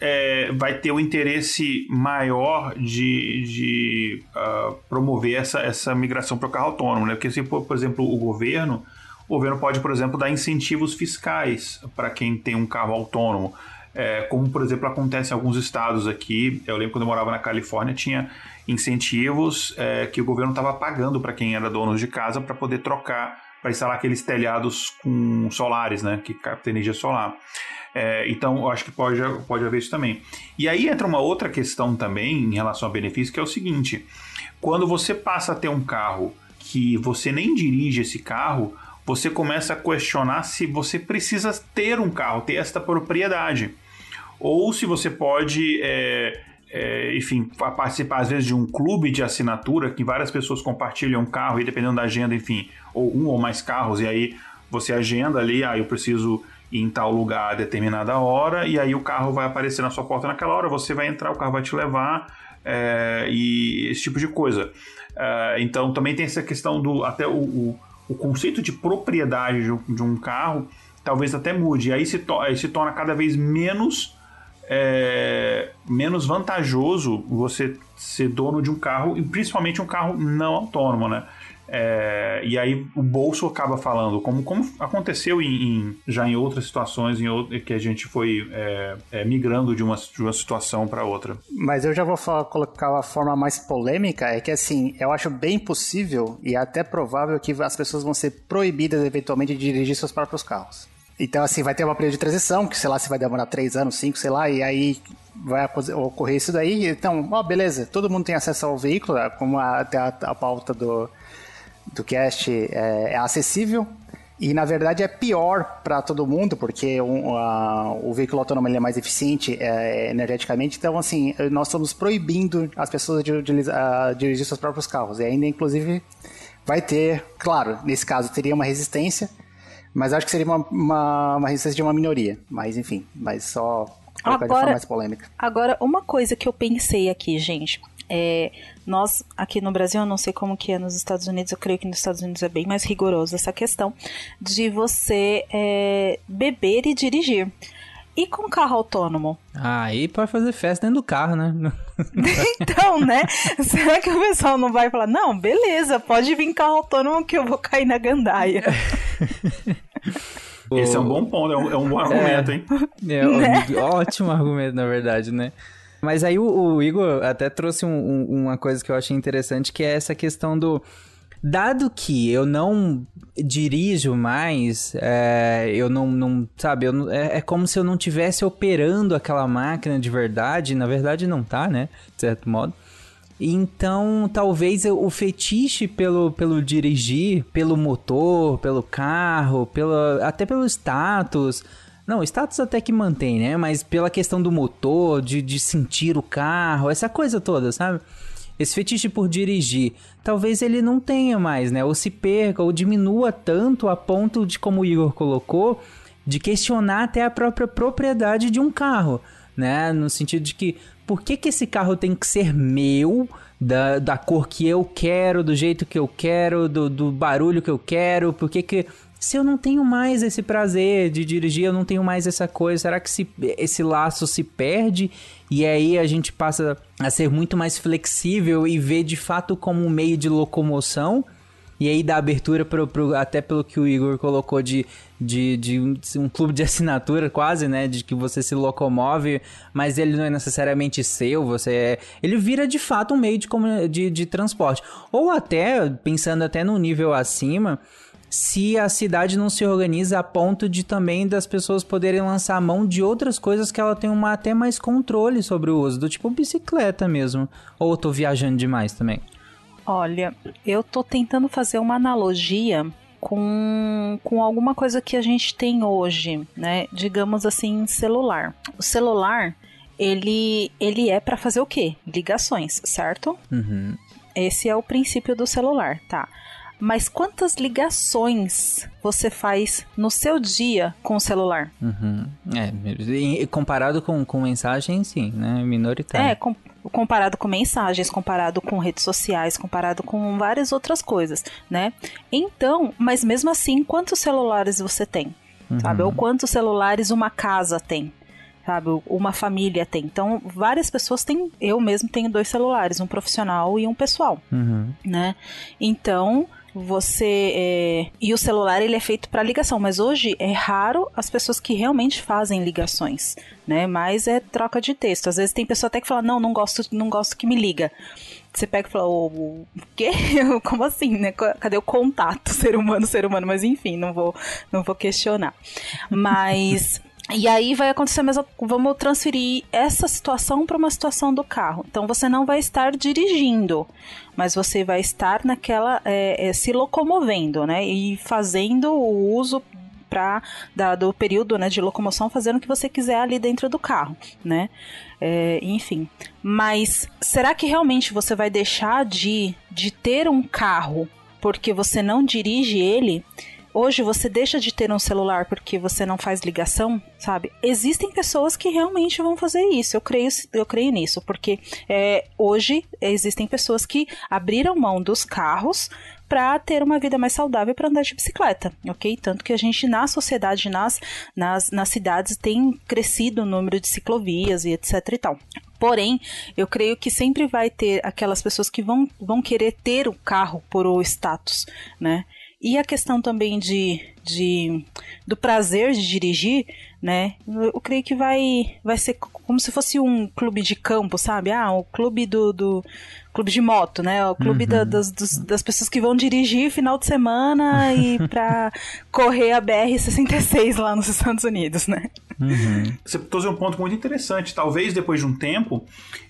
é, vai ter o interesse maior de, de uh, promover essa, essa migração para o carro autônomo, né? Porque se, por, por exemplo, o governo, o governo pode, por exemplo, dar incentivos fiscais para quem tem um carro autônomo. É, como, por exemplo, acontece em alguns estados aqui. Eu lembro quando eu morava na Califórnia, tinha incentivos é, que o governo estava pagando para quem era dono de casa para poder trocar, para instalar aqueles telhados com solares, né, que captam energia solar. É, então, eu acho que pode, pode haver isso também. E aí entra uma outra questão também em relação a benefício, que é o seguinte: quando você passa a ter um carro que você nem dirige esse carro, você começa a questionar se você precisa ter um carro, ter esta propriedade. Ou se você pode é, é, enfim, participar às vezes de um clube de assinatura que várias pessoas compartilham um carro e dependendo da agenda, enfim, ou um ou mais carros, e aí você agenda ali, ah, eu preciso ir em tal lugar a determinada hora, e aí o carro vai aparecer na sua porta naquela hora, você vai entrar, o carro vai te levar, é, e esse tipo de coisa. É, então também tem essa questão do até o, o, o conceito de propriedade de um, carro talvez até mude, aí se, to aí se torna cada vez menos é, menos vantajoso você ser dono de um carro, e principalmente um carro não autônomo, né? É, e aí o bolso acaba falando, como, como aconteceu em, em já em outras situações em que a gente foi é, é, migrando de uma, de uma situação para outra. Mas eu já vou falar, colocar a forma mais polêmica, é que assim, eu acho bem possível e até provável que as pessoas vão ser proibidas eventualmente de dirigir seus próprios carros. Então, assim, vai ter uma período de transição, que sei lá se vai demorar três anos, cinco, sei lá, e aí vai ocorrer isso daí. Então, ó, beleza, todo mundo tem acesso ao veículo, é como a, a, a pauta do, do cast é, é acessível. E na verdade é pior para todo mundo, porque um, a, o veículo autônomo é mais eficiente é, energeticamente. Então, assim, nós estamos proibindo as pessoas de, de, de dirigir seus próprios carros. E ainda, inclusive, vai ter, claro, nesse caso teria uma resistência mas acho que seria uma, uma, uma resistência de uma minoria. Mas enfim, mas só agora, mais polêmica. Agora, uma coisa que eu pensei aqui, gente. É, nós aqui no Brasil, eu não sei como que é nos Estados Unidos, eu creio que nos Estados Unidos é bem mais rigoroso essa questão de você é, beber e dirigir. E com carro autônomo? Ah, aí pode fazer festa dentro do carro, né? então, né? Será que o pessoal não vai falar, não, beleza, pode vir carro autônomo que eu vou cair na gandaia? Esse é um bom ponto, é um, é um bom argumento, é, hein? É, né? ótimo argumento, na verdade, né? Mas aí o, o Igor até trouxe um, um, uma coisa que eu achei interessante, que é essa questão do Dado que eu não dirijo mais, é, eu não, não sabe, eu, é, é, como se eu não tivesse operando aquela máquina de verdade, na verdade não tá, né, de certo modo. Então, talvez o fetiche pelo, pelo dirigir, pelo motor, pelo carro, pelo, até pelo status, não, status até que mantém, né? Mas pela questão do motor, de, de sentir o carro, essa coisa toda, sabe? esse fetiche por dirigir, talvez ele não tenha mais, né? Ou se perca, ou diminua tanto a ponto de, como o Igor colocou, de questionar até a própria propriedade de um carro, né? No sentido de que, por que, que esse carro tem que ser meu, da, da cor que eu quero, do jeito que eu quero, do, do barulho que eu quero, por que que se eu não tenho mais esse prazer de dirigir, eu não tenho mais essa coisa, será que se, esse laço se perde e aí a gente passa a ser muito mais flexível e ver de fato como um meio de locomoção E aí dá abertura pro, pro- até pelo que o Igor colocou de, de, de um, um clube de assinatura quase, né? De que você se locomove, mas ele não é necessariamente seu, você é... Ele vira de fato um meio de, de, de transporte. Ou até, pensando até num nível acima, se a cidade não se organiza a ponto de também das pessoas poderem lançar a mão de outras coisas que ela tem uma, até mais controle sobre o uso, do tipo bicicleta mesmo. Ou eu tô viajando demais também? Olha, eu tô tentando fazer uma analogia com, com alguma coisa que a gente tem hoje, né? Digamos assim, celular. O celular, ele, ele é para fazer o quê? Ligações, certo? Uhum. Esse é o princípio do celular, tá? Mas quantas ligações você faz no seu dia com o celular? Uhum. É, e- comparado com, com mensagem, sim, né? Minoritário. É, com- comparado com mensagens, comparado com redes sociais, comparado com várias outras coisas, né? Então, mas mesmo assim, quantos celulares você tem? Sabe? Ou quantos celulares uma casa tem? Sabe? Uma família tem. Então, várias pessoas têm. Eu mesmo tenho dois celulares, um profissional e um pessoal Uhum. né? Então você é, e o celular ele é feito para ligação, mas hoje é raro as pessoas que realmente fazem ligações, né? Mas é troca de texto. Às vezes tem pessoa até que fala não, não gosto, não gosto que me liga. Você pega e fala, o quê? Como assim, né? Cadê o contato ser humano, ser humano? Mas enfim, não vou, não vou questionar. Mas e aí vai acontecer a mesma. Vamos transferir essa situação para uma situação do carro. Então você não vai estar dirigindo, mas você vai estar naquela. é, é, se locomovendo, né? E fazendo o uso pra, da- do período né, de locomoção, fazendo o que você quiser ali dentro do carro, né? É, enfim. Mas será que realmente você vai deixar de, de ter um carro porque você não dirige ele? Hoje você deixa de ter um celular porque você não faz ligação, sabe? Existem pessoas que realmente vão fazer isso. Eu creio, eu creio nisso, porque é, hoje existem pessoas que abriram mão dos carros para ter uma vida mais saudável para andar de bicicleta, ok? Tanto que a gente na sociedade, nas, nas, nas cidades, tem crescido o número de ciclovias e etc e tal. Porém, eu creio que sempre vai ter aquelas pessoas que vão, vão querer ter o carro por o status, né? E a questão também de, de do prazer de dirigir, né? Eu, creio que vai, vai ser como se fosse um clube de campo, sabe? Ah, o clube do, do clube de moto, né? O clube da- das, dos- das pessoas que vão dirigir final de semana e pra correr a BR-66 lá nos Estados Unidos, né? Você trouxe um ponto muito interessante. Talvez depois de um tempo,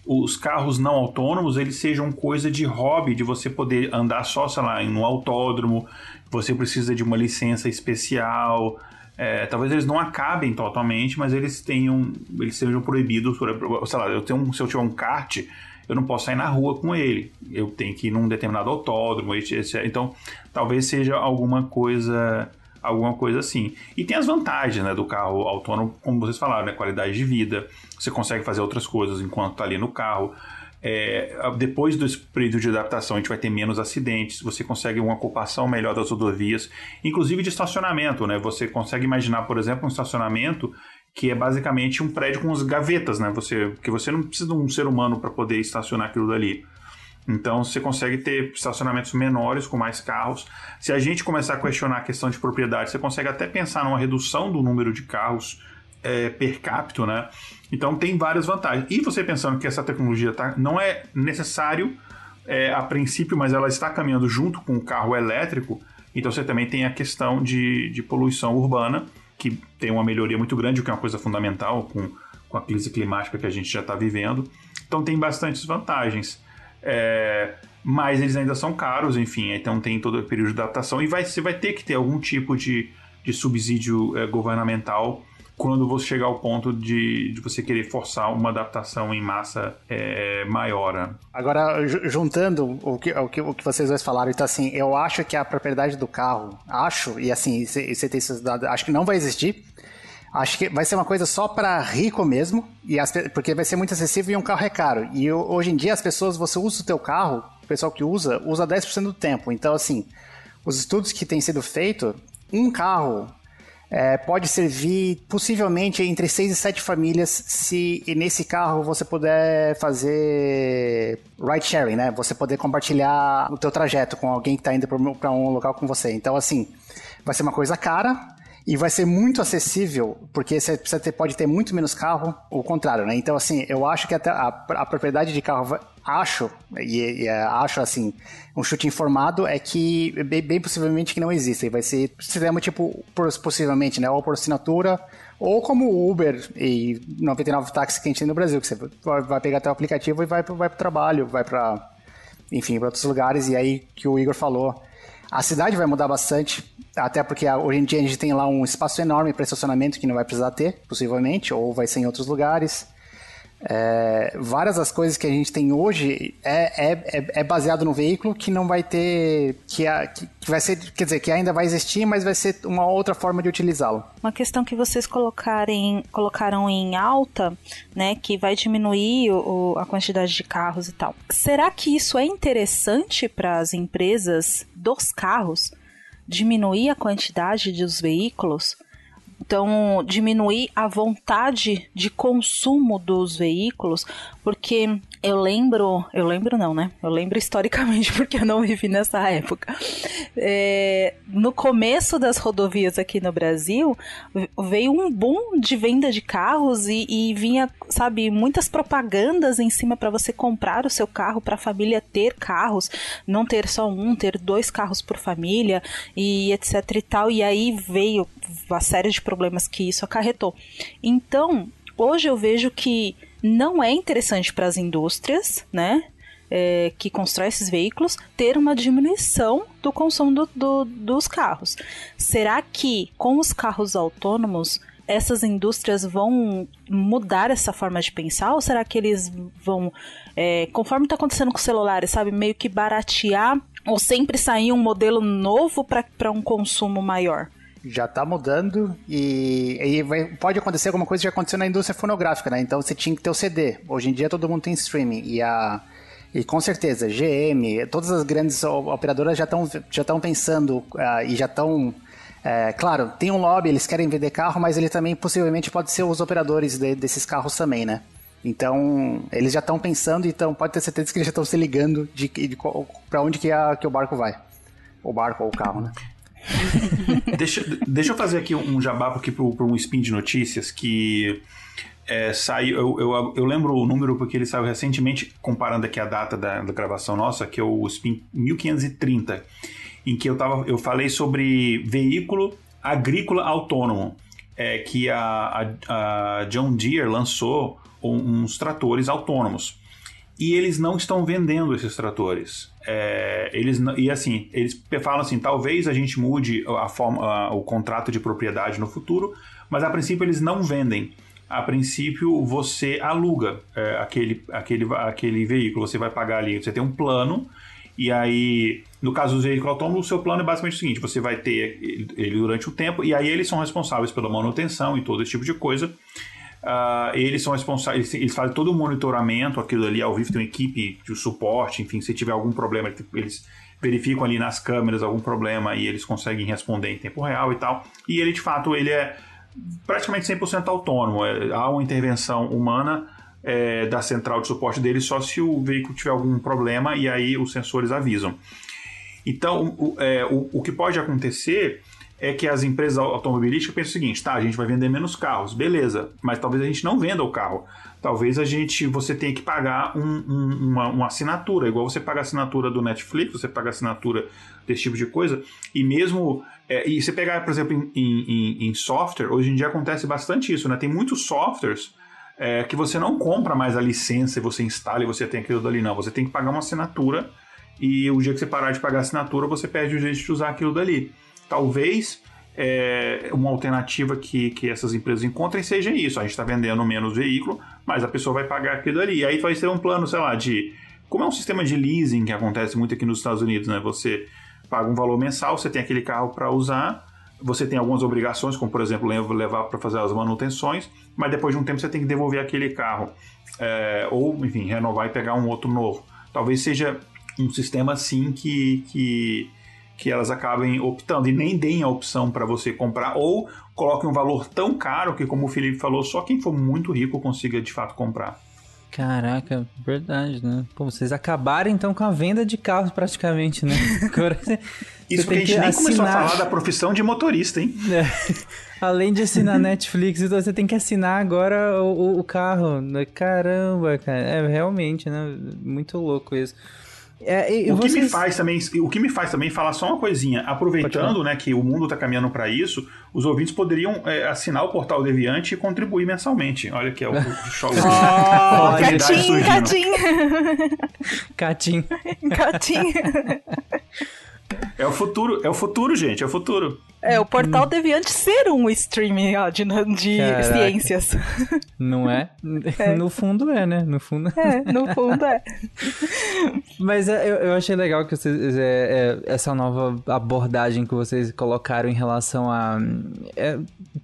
os carros não autônomos eles sejam coisa de hobby, de você poder andar só, sei lá, em um autódromo. Você precisa de uma licença especial. É, talvez eles não acabem totalmente, mas eles tenham, eles sejam proibidos. Sei lá, eu tenho, um- se eu tiver um kart, eu não posso sair na rua com ele. Eu tenho que ir num determinado autódromo. Então, talvez seja alguma coisa alguma coisa assim. E tem as vantagens né, do carro autônomo, como vocês falaram, né, qualidade de vida, você consegue fazer outras coisas enquanto está ali no carro. É, depois desse período de adaptação, a gente vai ter menos acidentes, você consegue uma ocupação melhor das rodovias, inclusive de estacionamento. Né? Você consegue imaginar, por exemplo, um estacionamento que é basicamente um prédio com as gavetas, né? Você, que você não precisa de um ser humano para poder estacionar aquilo dali. Então você consegue ter estacionamentos menores com mais carros. Se a gente começar a questionar a questão de propriedade, você consegue até pensar numa redução do número de carros é, per capita, né? Então tem várias vantagens. E você pensando que essa tecnologia tá, não é necessário é, a princípio, mas ela está caminhando junto com o carro elétrico, então você também tem a questão de, de poluição urbana, que tem uma melhoria muito grande, o que é uma coisa fundamental com, com a crise climática que a gente já está vivendo. Então tem bastantes vantagens. É, mas eles ainda são caros, enfim, então tem todo o período de adaptação e vai, você vai ter que ter algum tipo de, de subsídio é, governamental quando você chegar ao ponto de, de você querer forçar uma adaptação em massa é, maior. né? Agora, ju- juntando o que, o, que, o que vocês dois falaram, então assim, eu acho que a propriedade do carro, acho, e assim, você tem dados, acho que não vai existir. Acho que vai ser uma coisa só para rico mesmo, e as porque vai ser muito acessível e um carro é caro. E eu- hoje em dia as pessoas, você usa o teu carro, o pessoal que usa, usa 10% do tempo. Então, assim, os estudos que têm sido feitos, um carro é, pode servir possivelmente entre 6 e 7 famílias se nesse carro você puder fazer ride sharing, né? Você poder compartilhar o teu trajeto com alguém que está indo para um local com você. Então, assim, vai ser uma coisa cara, e vai ser muito acessível, porque você precisa ter, pode ter muito menos carro, o contrário, né? Então, assim, eu acho que até a, a propriedade de carro, acho, e, e, é, acho assim, um chute informado é que bem, bem possivelmente que não existe. Vai ser sistema tipo, possivelmente, né? Ou por assinatura, ou como o Uber e 99 táxis que a gente tem no Brasil, que você vai, pegar teu aplicativo e vai, vai pro trabalho, vai para enfim, para outros lugares, e aí que o Igor falou. A cidade vai mudar bastante, até porque hoje em dia a gente tem lá um espaço enorme para estacionamento que não vai precisar ter, possivelmente, ou vai ser em outros lugares. É, várias das coisas que a gente tem hoje é, é, é, é baseado no veículo que não vai ter. Que, a- que, vai ser. Quer dizer, que ainda vai existir, mas vai ser uma outra forma de utilizá-lo. Uma questão que vocês colocarem, colocaram em alta, né, que vai diminuir o- a quantidade de carros e tal. Será que isso é interessante para as empresas dos carros? Diminuir a quantidade dos veículos? Então, diminuir a vontade de consumo dos veículos, porque eu lembro, eu lembro não, né? Eu lembro historicamente porque eu não vivi nessa época. É, no começo das rodovias aqui no Brasil, veio um boom de venda de carros e, e vinha, sabe, muitas propagandas em cima para você comprar o seu carro, para a família ter carros, não ter só um, ter dois carros por família e etc e tal. E aí veio a série de problemas que isso acarretou. Então, hoje eu vejo que não é interessante para as indústrias, né? é, que constrói esses veículos ter uma diminuição do consumo do- do- dos carros. Será que com os carros autônomos essas indústrias vão mudar essa forma de pensar ou será que eles vão, é, conforme está acontecendo com os celulares, sabe, meio que baratear ou sempre sair um modelo novo para um consumo maior? Já tá mudando e, e vai- pode acontecer alguma coisa que já aconteceu na indústria fonográfica, né? Então você tinha que ter o CD. Hoje em dia todo mundo tem streaming e a e com certeza GM, todas as grandes operadoras já estão já estão pensando ah, e já estão é, claro, tem um lobby, eles querem vender carro, mas ele também possivelmente pode ser os operadores de- desses carros também, né? Então, eles já estão pensando, então pode ter certeza que eles já estão se ligando de, de, para onde que, a, que o barco vai. O barco ou o carro, né? Deixa, deixa eu fazer aqui um jabá aqui para um spin de notícias que é, saiu. Eu, eu, eu lembro o número porque ele saiu recentemente, comparando aqui a data da, da gravação nossa, que é o spin 1530, em que eu, tava, eu falei sobre veículo agrícola autônomo. É, que a, a, a John Deere lançou uns tratores autônomos e eles não estão vendendo esses tratores. É, eles e assim, eles falam assim, talvez a gente mude a forma, a- o contrato de propriedade no futuro, mas a princípio eles não vendem. A princípio você aluga é, aquele, aquele, aquele veículo, você vai pagar ali, você tem um plano e aí, no caso dos veículos autônomos, o seu plano é basicamente o seguinte: você vai ter ele durante o tempo, e aí eles são responsáveis pela manutenção e todo esse tipo de coisa. Ah, eles são responsáveis, eles fazem todo o monitoramento, aquilo ali ao vivo, tem uma equipe de suporte, enfim, se tiver algum problema, eles verificam ali nas câmeras algum problema e eles conseguem responder em tempo real e tal. E ele, de fato, ele é praticamente 100% autônomo. É, Há uma intervenção humana é, da central de suporte dele só se o veículo tiver algum problema e aí os sensores avisam. Então, o, é, o, o que pode acontecer é que as empresas automobilísticas pensam o seguinte: tá, a gente vai vender menos carros, beleza, mas talvez a gente não venda o carro. Talvez a gente você tenha que pagar um- um- uma, uma assinatura, igual você paga a assinatura do Netflix, você paga a assinatura desse tipo de coisa, e mesmo. é, e você pegar, por exemplo, em, em- em software, hoje em dia acontece bastante isso, né? Tem muitos softwares é, que você não compra mais a licença e você instala e você tem aquilo dali, não. Você tem que pagar uma assinatura e o dia que você parar de pagar a assinatura, você perde o jeito de usar aquilo dali. Talvez é, uma alternativa que, que essas empresas encontrem seja isso. A gente está vendendo menos veículo, mas a pessoa vai pagar aquilo dali. E aí vai ser um plano, sei lá, de. Como é um sistema de leasing que acontece muito aqui nos Estados Unidos, né? Você paga um valor mensal, você tem aquele carro para usar, você tem algumas obrigações, como por exemplo lev- levar para fazer as manutenções, mas depois de um tempo você tem que devolver aquele carro. É, ou, enfim, renovar e pegar um outro novo. Talvez seja um sistema assim que, que, que elas acabem optando e nem deem a opção para você comprar ou coloquem um valor tão caro que, como o Felipe falou, só quem for muito rico consiga de fato comprar. Caraca, verdade, né? Pô, vocês acabaram então com a venda de carros praticamente, né? Isso porque a gente que nem começou a assinar- falar da profissão de motorista, hein? É. Além de assinar Netflix, então você tem que assinar agora o, o- carro. Caramba, cara. É realmente, né? Muito louco isso. É, o que me vocês- faz também, o que me faz também falar só uma coisinha, aproveitando, né, que o mundo está caminhando para isso, os ouvintes poderiam é, assinar o portal Deviante e contribuir mensalmente. Olha que é o, show. Catim. Catim. Catim. Catim. É o futuro, é o futuro, gente, é o futuro. É, o portal Deviante ser um streaming ó, de, de ciências. Não é? No fundo é, né? No fundo É, no fundo é. Mas é, eu, eu achei legal que vocês, é, é, essa nova abordagem que vocês colocaram em relação a. É,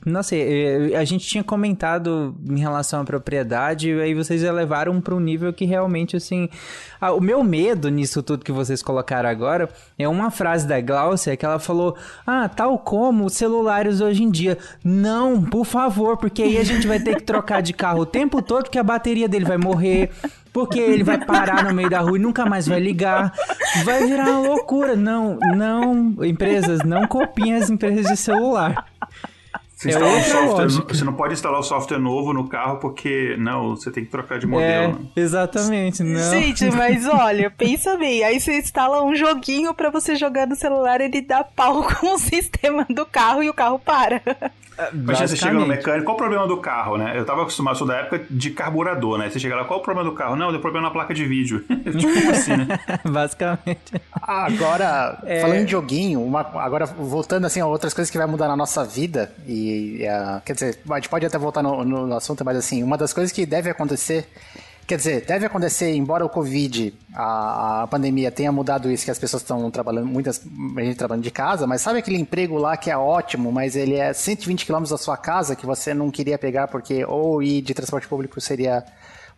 não sei, é, a gente tinha comentado em relação à propriedade, e aí vocês elevaram para um nível que realmente, assim. ah, o meu medo nisso tudo que vocês colocaram agora é uma frase da Glaucia que ela falou: Ah, tal como celulares hoje em dia. Não, por favor, porque aí a gente vai ter que trocar de carro o tempo todo, porque a bateria dele vai morrer. Porque ele vai parar no meio da rua e nunca mais vai ligar. Vai virar uma loucura. Não, não, empresas, não copiem as empresas de celular. Você, É instala um software, você não pode instalar o software novo no carro porque não, você tem que trocar de É, modelo. exatamente, não. Gente, mas olha, pensa bem. Aí você instala um joguinho pra você jogar no celular, ele dá pau com o sistema do carro e o carro para. Imagina, você chega no mecânico, qual o problema do carro, né? Eu tava acostumado, sou da época de carburador, né? Você chega lá, qual o problema do carro? Não, deu problema na placa de vídeo. tipo assim, né? Basicamente. Agora, É. falando em joguinho, uma- agora voltando assim a outras coisas que vai mudar na nossa vida, e ah, quer dizer, a gente pode até voltar no, no assunto, mas assim, uma das coisas que deve acontecer, quer dizer, deve acontecer, embora o Covid, a, a pandemia tenha mudado isso, que as pessoas estão trabalhando, muitas gente trabalhando de casa, mas sabe aquele emprego lá que é ótimo, mas ele é 120 quilômetros da sua casa, que você não queria pegar porque ou ir de transporte público seria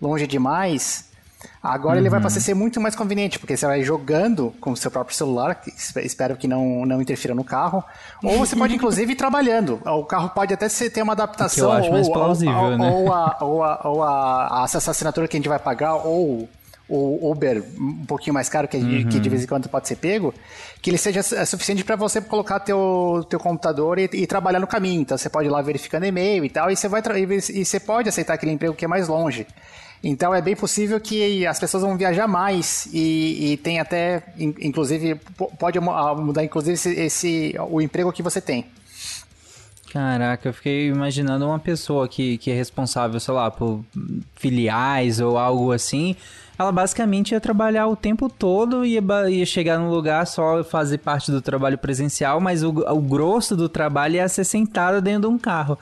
longe demais? Agora ele vai passar a ser muito mais conveniente, porque você vai jogando com o seu próprio celular, que espe- espero que não, não interfira no carro, ou você pode inclusive ir trabalhando. O carro pode até ser, ter uma adaptação, que eu acho mais ou, plausível, ou, né? ou, a, ou, a, ou a, essa assinatura que a gente vai pagar, ou o Uber um pouquinho mais caro, que, Uhum. que de vez em quando pode ser pego, que ele seja su- suficiente para você colocar teu, teu computador e, e trabalhar no caminho. Então você pode ir lá verificando e-mail e tal, e você, vai e você pode aceitar aquele emprego que é mais longe. Então é bem possível que as pessoas vão viajar mais e, e tem até, in- inclusive, po- pode ah, mudar inclusive esse, esse- o emprego que você tem. Caraca, eu fiquei imaginando uma pessoa que, que é responsável, sei lá, por filiais ou algo assim. Ela basicamente ia trabalhar o tempo todo e ia, ia chegar num lugar só fazer parte do trabalho presencial, mas o, o grosso do trabalho ia ser sentado dentro de um carro.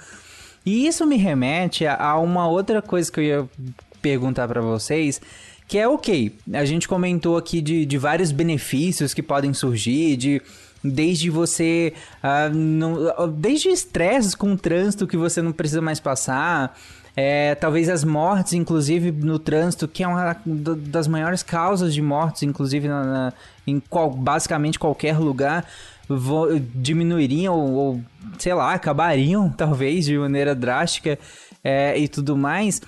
E isso me remete a, a uma outra coisa que eu ia perguntar pra vocês, que é ok. A gente comentou aqui de, de vários benefícios que podem surgir, de desde você ah, não- desde estresses com o trânsito que você não precisa mais passar. é, talvez as mortes, inclusive no trânsito, que é uma da- das maiores causas de mortes, inclusive na- na- em qual, basicamente qualquer lugar, vo- diminuiriam ou, ou, sei lá, acabariam, talvez, de maneira drástica é, e tudo mais.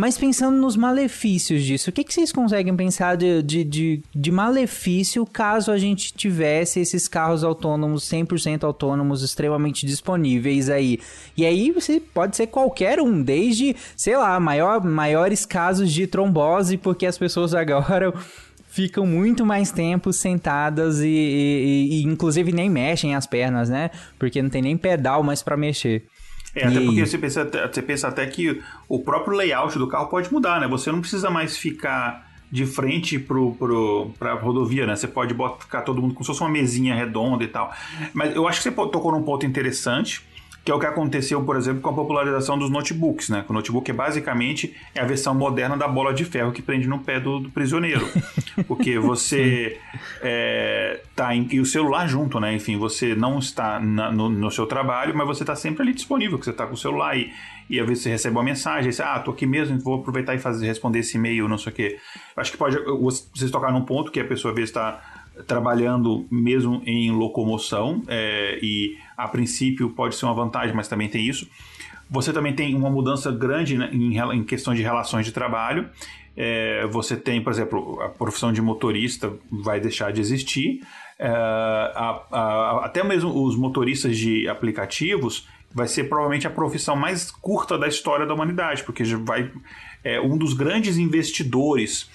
Mas pensando nos malefícios disso, o que, que vocês conseguem pensar de, de, de, de malefício caso a gente tivesse esses carros autônomos, 100% autônomos, extremamente disponíveis aí? E aí você pode ser qualquer um, desde, sei lá, maior, maiores casos de trombose, porque as pessoas agora ficam muito mais tempo sentadas e, e- e- e inclusive nem mexem as pernas, né? Porque não tem nem pedal mais pra mexer. É, até E porque você pensa, até- você pensa até que o próprio layout do carro pode mudar, né? Você não precisa mais ficar de frente pro, pro, pra rodovia, né? Você pode botar, ficar todo mundo como se fosse uma mesinha redonda e tal. Mas eu acho que você tocou num ponto interessante, que é o que aconteceu, por exemplo, com a popularização dos notebooks, né? O notebook é basicamente é a versão moderna da bola de ferro que prende no pé do, do prisioneiro. Porque você é, tá em, e o celular junto, né? Enfim, você não está na- no, no seu trabalho, mas você está sempre ali disponível, que você está com o celular e, e às vezes você recebe uma mensagem, você, ah, tô aqui mesmo, vou aproveitar e fazer, responder esse e-mail, não sei o quê. Acho que pode, vocês tocaram num ponto que a pessoa às vezes está trabalhando mesmo em locomoção, é, e a princípio pode ser uma vantagem, mas também tem isso. Você também tem uma mudança grande né, em, em questões de relações de trabalho. É, você tem, por exemplo, a profissão de motorista vai deixar de existir. É, a- a- até mesmo os motoristas de aplicativos vai ser provavelmente a profissão mais curta da história da humanidade, porque vai é, um dos grandes investidores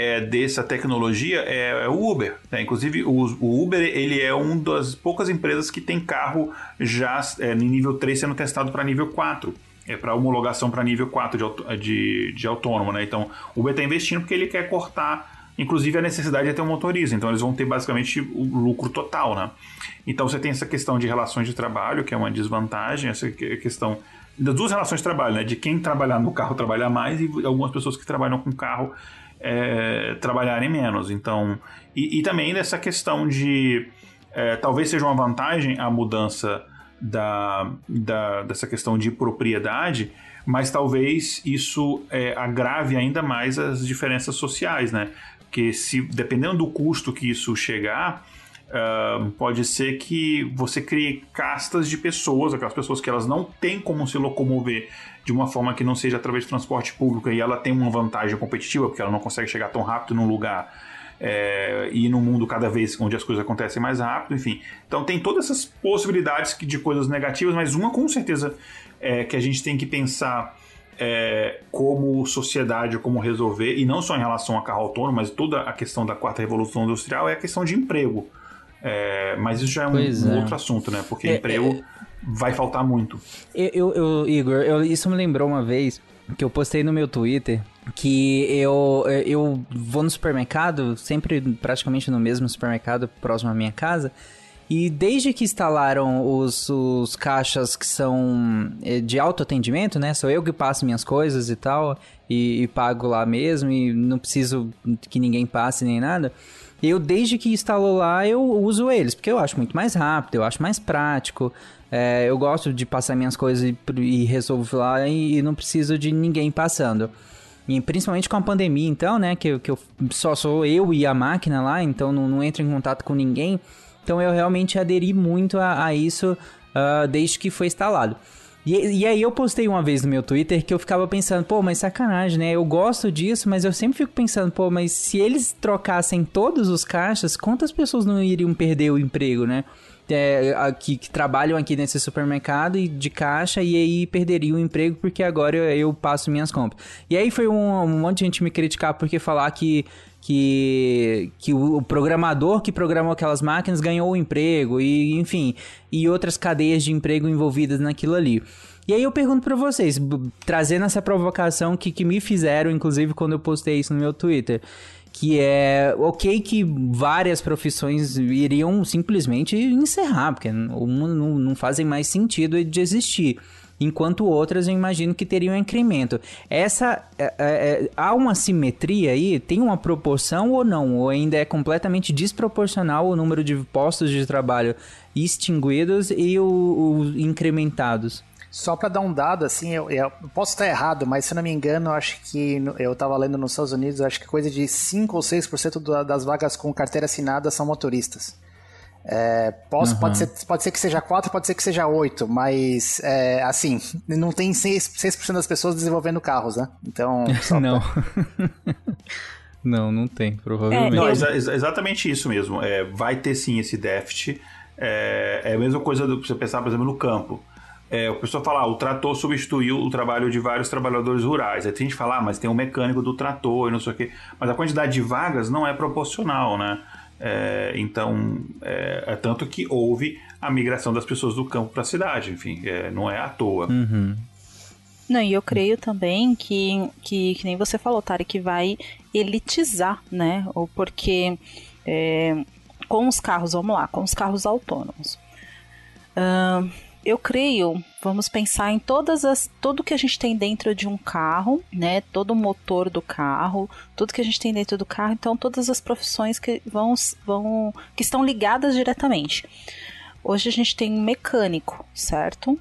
é, dessa tecnologia é, é o Uber. né? Inclusive, o, o Uber ele é uma das poucas empresas que tem carro já é, nível 3 sendo testado para nível 4. É para homologação para nível 4 de, de, de autônomo. Né? Então, o Uber está investindo porque ele quer cortar, inclusive, a necessidade de ter um motorista. Então, eles vão ter basicamente o lucro total. Né? Então, você tem essa questão de relações de trabalho, que é uma desvantagem, essa que- questão das duas relações de trabalho, né? de quem trabalhar no carro trabalhar mais e algumas pessoas que trabalham com carro é, trabalharem menos. Então, e, e também nessa questão de é, talvez seja uma vantagem a mudança da, da- dessa questão de propriedade, mas talvez isso é, agrave ainda mais as diferenças sociais, né? Porque se dependendo do custo que isso chegar, ah, pode ser que você crie castas de pessoas, aquelas pessoas que elas não têm como se locomover de uma forma que não seja através de transporte público e ela tem uma vantagem competitiva porque ela não consegue chegar tão rápido num lugar é, e num mundo cada vez onde as coisas acontecem mais rápido, enfim. Então tem todas essas possibilidades de coisas negativas, mas uma com certeza é, que a gente tem que pensar é, como sociedade, como resolver, e não só em relação a carro autônomo, mas toda a questão da quarta revolução industrial é a questão de emprego. É, mas isso já é um, Pois um é. outro assunto, né? Porque É, emprego vai faltar muito. Eu, eu- eu- Igor, eu- isso me lembrou uma vez que eu postei no meu Twitter que eu, eu vou no supermercado, sempre praticamente no mesmo supermercado próximo à minha casa, e desde que instalaram os, os caixas que são eh, de autoatendimento, né? Sou eu que passo minhas coisas e tal, e, e pago lá mesmo, e não preciso que ninguém passe nem nada. Eu, desde que instalou lá, eu uso eles, porque eu acho muito mais rápido, eu acho mais prático. É, eu gosto de passar minhas coisas e, e resolvo lá e, e não preciso de ninguém passando. E principalmente com a pandemia, então, né? Que, que eu só sou eu e a máquina lá, então não, não entro em contato com ninguém. Então eu realmente aderi muito a, a isso ah, desde que foi instalado. E, e aí eu postei uma vez no meu Twitter que eu ficava pensando, pô, mas sacanagem, né? Eu gosto disso, mas eu sempre fico pensando, pô, mas se eles trocassem todos os caixas, quantas pessoas não iriam perder o emprego, né? É, que trabalham aqui nesse supermercado e de caixa e aí perderiam o emprego porque agora eu, eu passo minhas compras. E aí foi um, um monte de gente me criticar porque falar que que, que o, programador que programou aquelas máquinas ganhou o emprego e enfim, e outras cadeias de emprego envolvidas naquilo ali. E aí eu pergunto pra vocês, trazendo essa provocação que, que me fizeram, inclusive quando eu postei isso no meu Twitter, que é ok que várias profissões iriam simplesmente encerrar, porque não, não, não fazem mais sentido de existir. Enquanto outras eu imagino que teriam incremento. Essa é, é, é, há uma simetria aí? Tem uma proporção ou não? Ou ainda é completamente desproporcional o número de postos de trabalho extinguidos e o, o incrementados? Só para dar um dado, assim, eu, eu posso estar errado, mas se não me engano, eu acho que eu estava lendo nos Estados Unidos, acho que coisa de 5 ou 6% da- das vagas com carteira assinada são motoristas. É, posso, pode, ser, pode ser que seja 4, pode ser que seja 8, mas é, assim, não tem 6%, 6 das pessoas desenvolvendo carros, né? Então, não. não, não tem, provavelmente. Não, eu- exa- exa- exatamente isso mesmo. É, vai ter sim esse déficit. É, é a mesma coisa do, você pensar, por exemplo, no campo. É, o pessoal fala, ah, o trator substituiu o trabalho de vários trabalhadores rurais. Aí tem gente que fala, ah, mas tem um mecânico do trator e não sei o quê. Mas a quantidade de vagas não é proporcional, né? É, então, é, é tanto que houve a migração das pessoas do campo para a cidade. Enfim, é, não é à toa. Não, e eu creio também que, que, que nem você falou, Tari, que vai elitizar, né? Ou porque é, com os carros, vamos lá, com os carros autônomos. Ahn, eu creio, vamos pensar em todas as, tudo que a gente tem dentro de um carro, né? Todo o motor do carro, tudo que a gente tem dentro do carro, então todas as profissões que vão, vão que estão ligadas diretamente. Hoje a gente tem um mecânico, certo?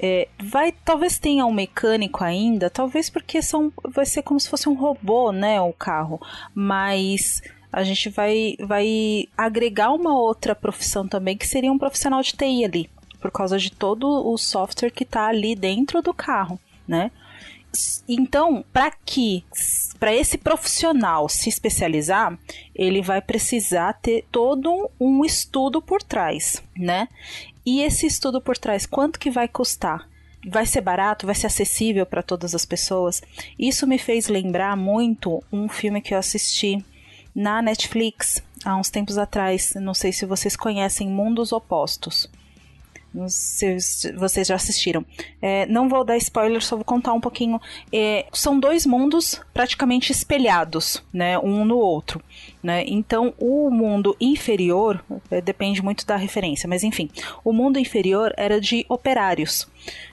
É, vai, talvez tenha um mecânico ainda, talvez porque são, vai ser como se fosse um robô, né, o carro. Mas a gente vai, vai agregar uma outra profissão também, que seria um profissional de TI ali, por causa de todo o software que está ali dentro do carro, né? Então, para que para esse profissional se especializar, ele vai precisar ter todo um estudo por trás, né? E esse estudo por trás, quanto que vai custar? Vai ser barato? Vai ser acessível para todas as pessoas? Isso me fez lembrar muito um filme que eu assisti na Netflix há uns tempos atrás. Não sei se vocês conhecem Mundos Opostos. Se vocês já assistiram. É, não vou dar spoiler, só vou contar um pouquinho. É, são dois mundos praticamente espelhados, né, um no outro. Né? Então, o mundo inferior é, depende muito da referência, mas enfim, o mundo inferior era de operários.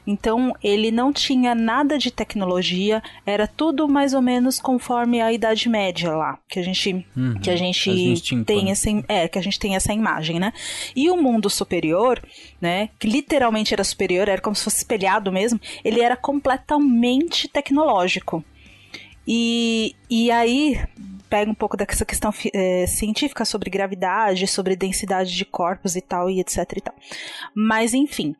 Então, ele não tinha nada de tecnologia, era tudo mais ou menos conforme a Idade Média lá, que a gente, Uhum, que a gente, tem impõe. essa, é, que a gente tem essa imagem, né? E o mundo superior, né, que literalmente era superior, era como se fosse espelhado mesmo, ele era completamente tecnológico. E, e aí pega um pouco dessa questão eh, científica sobre gravidade, sobre densidade de corpos e tal, e etc e tal. Mas enfim.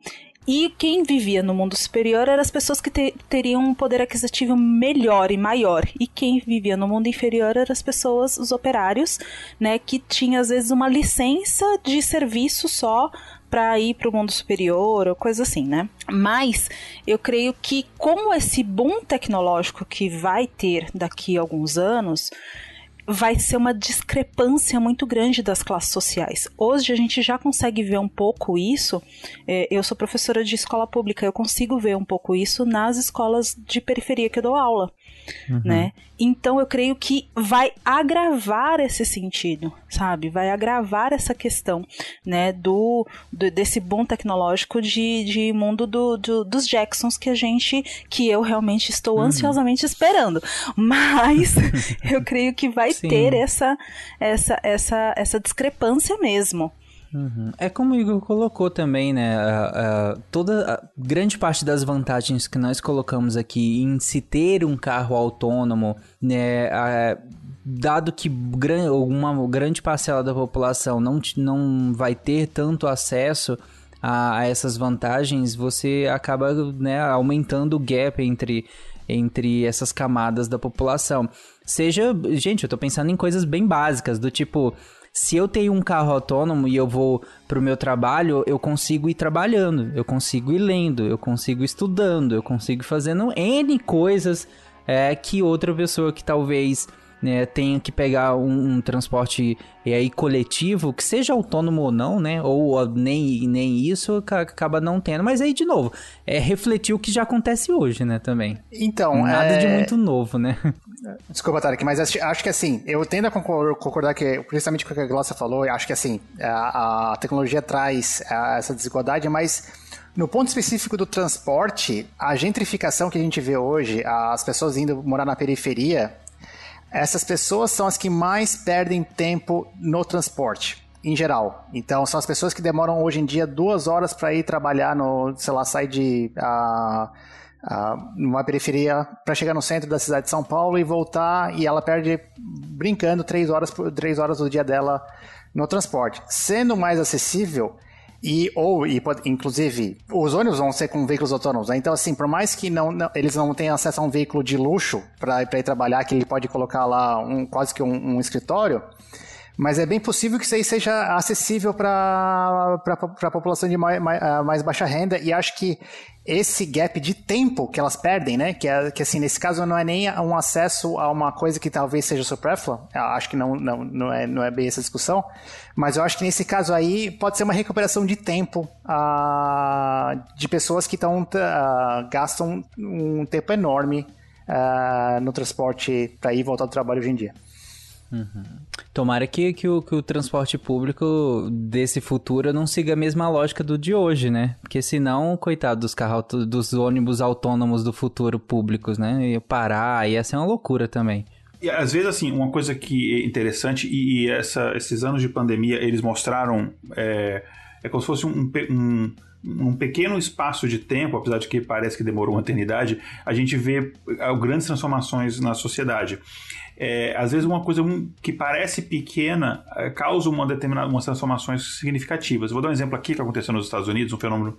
E quem vivia no mundo superior eram as pessoas que te- teriam um poder aquisitivo melhor e maior. E quem vivia no mundo inferior eram as pessoas, os operários, né, que tinham às vezes uma licença de serviço só para ir para o mundo superior ou coisa assim, né? Mas eu creio que com esse boom tecnológico que vai ter daqui a alguns anos, vai ser uma discrepância muito grande das classes sociais. Hoje a gente já consegue ver um pouco isso. É, eu sou professora de escola pública, eu consigo ver um pouco isso nas escolas de periferia que eu dou aula. Né? Então eu creio que vai agravar esse sentido, sabe? Vai agravar essa questão, né? Do, do- desse boom tecnológico de, de mundo do, do- dos Jacksons que a gente, que eu realmente estou ansiosamente esperando. Mas eu creio que vai Sim. ter essa, essa, essa, essa discrepância mesmo. Uhum. É como o Igor colocou também, né? toda grande parte das vantagens que nós colocamos aqui em se ter um carro autônomo, né? dado que gran- uma grande parcela da população não, não vai ter tanto acesso a, a essas vantagens, você acaba né, aumentando o gap entre, entre essas camadas da população. Seja, gente, eu tô pensando em coisas bem básicas, do tipo, se eu tenho um carro autônomo e eu vou pro meu trabalho, eu consigo ir trabalhando, eu consigo ir lendo, eu consigo ir estudando, eu consigo ir fazendo N coisas é, que outra pessoa que talvez né, tenha que pegar um, um transporte e aí coletivo, que seja autônomo ou não, né? Ou ó, nem, nem isso ca- acaba não tendo. Mas aí, de novo, é refletir o que já acontece hoje, né? Também. Então, Nada é... de muito novo, né? Desculpa, Tarek, mas acho, que assim, eu tendo a concor- concordar que, principalmente com o que a Glócia falou, acho que assim, a, a tecnologia traz a, essa desigualdade, mas no ponto específico do transporte, a gentrificação que a gente vê hoje, as pessoas indo morar na periferia, essas pessoas são as que mais perdem tempo no transporte, em geral. Então, são as pessoas que demoram hoje em dia duas horas para ir trabalhar no, sei lá, sair de. ah, numa periferia para chegar no centro da cidade de São Paulo e voltar, e ela perde brincando três horas, três horas do dia dela no transporte. Sendo mais acessível, e, ou, e, inclusive, os ônibus vão ser com veículos autônomos, né? Então, assim, por mais que não, não- eles não tenham acesso a um veículo de luxo para ir trabalhar, que ele pode colocar lá um, quase que um, um escritório, mas é bem possível que isso aí seja acessível para a população de mai- mai- ah, mais, baixa renda, e acho que esse gap de tempo que elas perdem, né? Que, é, que assim, nesse caso não é nem um acesso a uma coisa que talvez seja supérflua, acho que não, não, não, é, não é bem essa discussão, mas eu acho que nesse caso aí pode ser uma recuperação de tempo ah, de pessoas que tão, ah, gastam um tempo enorme no transporte para ir voltar do trabalho hoje em dia. Tomara que, que, o, que o transporte público desse futuro não siga a mesma lógica do de hoje, né? Porque senão, coitado dos carros, dos ônibus autônomos do futuro públicos, né? Ia parar, ia ser uma loucura também. E às vezes, assim, uma coisa que é interessante, e, e essa- esses anos de pandemia, eles mostraram. É, é como se fosse um, um- num pequeno espaço de tempo, apesar de que parece que demorou uma eternidade, a gente vê ah, grandes transformações na sociedade. É, às vezes uma coisa que parece pequena é, causa uma determinada, umas transformações significativas. Vou dar um exemplo aqui que aconteceu nos Estados Unidos, um fenômeno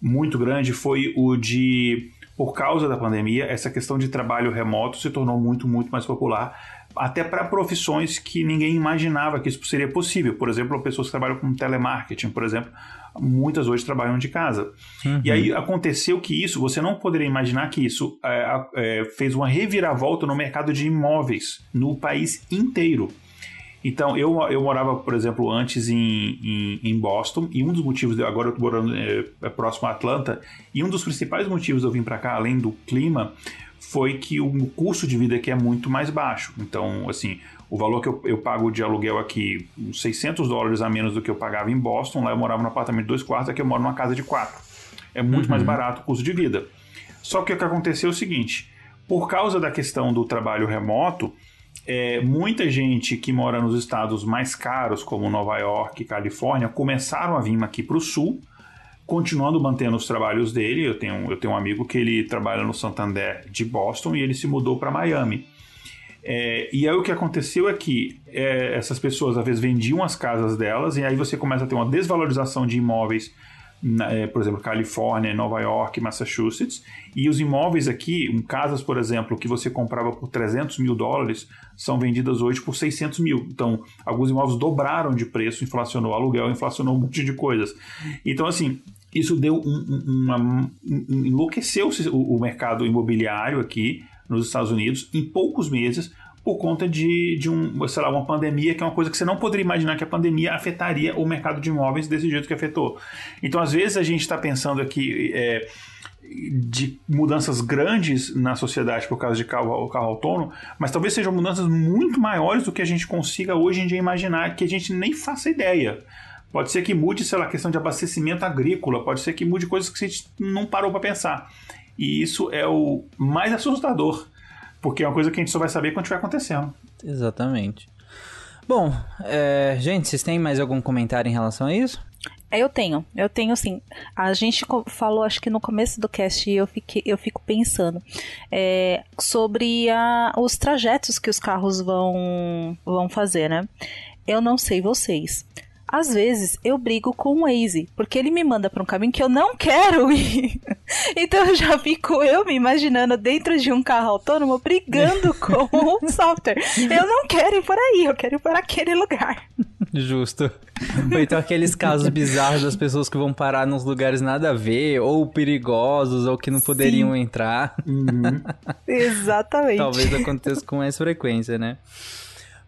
muito grande foi o de, por causa da pandemia, essa questão de trabalho remoto se tornou muito, muito mais popular, até para profissões que ninguém imaginava que isso seria possível. Por exemplo, pessoas que trabalham com telemarketing, por exemplo, muitas hoje trabalham de casa. Uhum. E aí aconteceu que isso, você não poderia imaginar que isso é, é, fez uma reviravolta no mercado de imóveis no país inteiro. Então, eu, eu morava, por exemplo, antes em, em, em Boston, e um dos motivos, de, agora eu estou morando é, é, próximo a Atlanta, e um dos principais motivos de eu vir para cá, além do clima, foi que o custo de vida aqui é muito mais baixo. Então, assim, o valor que eu, eu pago de aluguel aqui, uns 600 dólares a menos do que eu pagava em Boston, lá eu morava num apartamento de dois quartos, aqui eu moro numa casa de quatro. É muito Uhum. mais barato o custo de vida. Só que o que aconteceu é o seguinte, por causa da questão do trabalho remoto, é, muita gente que mora nos estados mais caros, como Nova York e Califórnia, começaram a vir aqui para o sul, continuando mantendo os trabalhos dele. Eu tenho, eu tenho um amigo que ele trabalha no Santander de Boston e ele se mudou para Miami. É, e aí o que aconteceu é que é, essas pessoas às vezes vendiam as casas delas e aí você começa a ter uma desvalorização de imóveis, na- é, por exemplo, Califórnia, Nova York, Massachusetts, e os imóveis aqui, um, casas, por exemplo, que você comprava por 300 mil dólares, são vendidas hoje por 600 mil. Então, alguns imóveis dobraram de preço, inflacionou aluguel, inflacionou um monte de coisas. Então, assim, isso deu um, um- uma, um- um- enlouqueceu o, o mercado imobiliário aqui nos Estados Unidos em poucos meses por conta de, de um, sei lá, uma pandemia que é uma coisa que você não poderia imaginar que a pandemia afetaria o mercado de imóveis desse jeito que afetou. Então, às vezes a gente está pensando aqui é, de mudanças grandes na sociedade por causa de carro, carro autônomo, mas talvez sejam mudanças muito maiores do que a gente consiga hoje em dia imaginar, que a gente nem faça ideia. Pode ser que mude, sei lá, a questão de abastecimento agrícola, pode ser que mude coisas que a gente não parou para pensar. E isso é o mais assustador, porque é uma coisa que a gente só vai saber quando estiver acontecendo. Exatamente. Bom, é, gente, vocês têm mais algum comentário em relação a isso? É, Eu tenho, eu tenho sim. A gente falou, acho que no começo do cast, e eu, fiquei, eu fico pensando é, sobre a- os trajetos que os carros vão, vão fazer, né? Eu não sei vocês. Às vezes eu brigo com o Waze, porque ele me manda para um caminho que eu não quero ir. Então eu já fico eu me imaginando dentro de um carro autônomo brigando com o software. Eu não quero ir por aí, eu quero ir por aquele lugar. Justo. Ou então aqueles casos bizarros das pessoas que vão parar nos lugares nada a ver, ou perigosos, ou que não poderiam entrar. Exatamente. Talvez aconteça com mais frequência, né?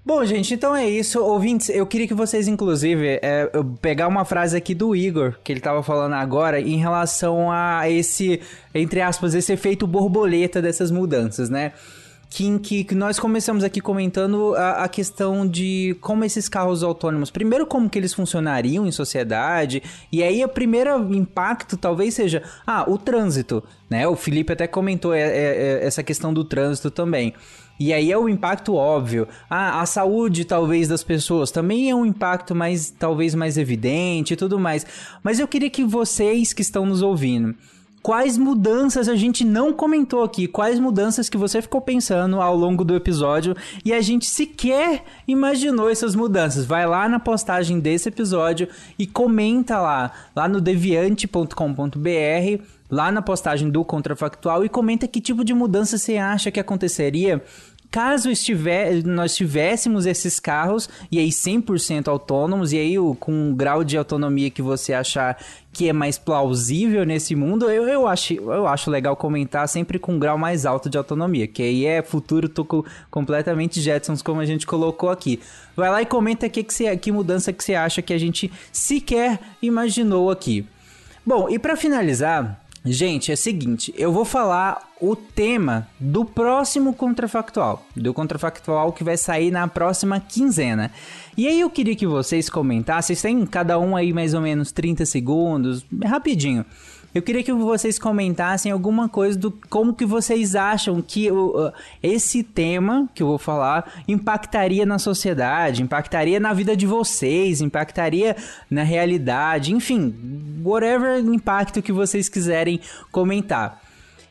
Bom, gente, então é isso. Ouvintes, eu queria que vocês, inclusive, é, pegar uma frase aqui do Igor, que ele tava falando agora, em relação a esse, entre aspas, esse efeito borboleta dessas mudanças, né? Que, que, que nós começamos aqui comentando a, a questão de como esses carros autônomos, primeiro como que eles funcionariam em sociedade, e aí o primeiro impacto talvez seja, ah, o trânsito, né? O Felipe até comentou é, é, é, essa questão do trânsito também. E aí é o impacto óbvio. Ah, a saúde talvez das pessoas também é um impacto mais talvez mais evidente e tudo mais. Mas eu queria que vocês que estão nos ouvindo, quais mudanças a gente não comentou aqui? Quais mudanças que você ficou pensando ao longo do episódio e a gente sequer imaginou essas mudanças? Vai lá na postagem desse episódio e comenta lá, lá no deviante.com.br lá na postagem do Contrafactual e comenta que tipo de mudança você acha que aconteceria caso estiver, nós tivéssemos esses carros e aí 100% autônomos e aí o, com um grau de autonomia que você achar que é mais plausível nesse mundo, eu, eu, acho, eu acho legal comentar sempre com um grau mais alto de autonomia, que aí é futuro tô com, completamente Jetsons como a gente colocou aqui. Vai lá e comenta que, que, você, que mudança que você acha que a gente sequer imaginou aqui. Bom, e para finalizar, Gente, é o seguinte, eu vou falar o tema do próximo contrafactual, do contrafactual que vai sair na próxima quinzena. E aí eu queria que vocês comentassem, vocês têm cada um aí mais ou menos 30 segundos, rapidinho. Eu queria que vocês comentassem alguma coisa do como que vocês acham que o, esse tema que eu vou falar impactaria na sociedade, impactaria na vida de vocês, impactaria na realidade, enfim, whatever impacto que vocês quiserem comentar.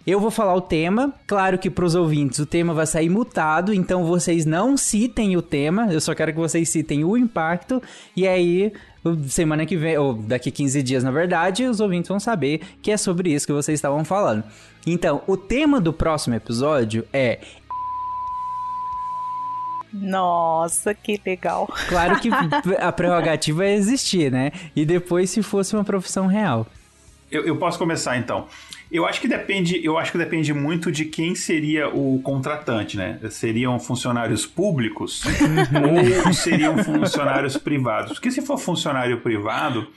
Eu vou falar o tema, claro que para os ouvintes o tema vai sair mutado, então vocês não citem o tema, eu só quero que vocês citem o impacto, e aí semana que vem, ou daqui 15 dias na verdade, os ouvintes vão saber que é sobre isso que vocês estavam falando. Então, o tema do próximo episódio é Nossa, que legal. Claro que a prerrogativa é existir, né? E depois se fosse uma profissão real. Eu, eu posso começar então. Eu acho que depende, eu acho que depende muito de quem seria o contratante, né? Seriam funcionários públicos ou seriam funcionários privados? Porque se for funcionário privado,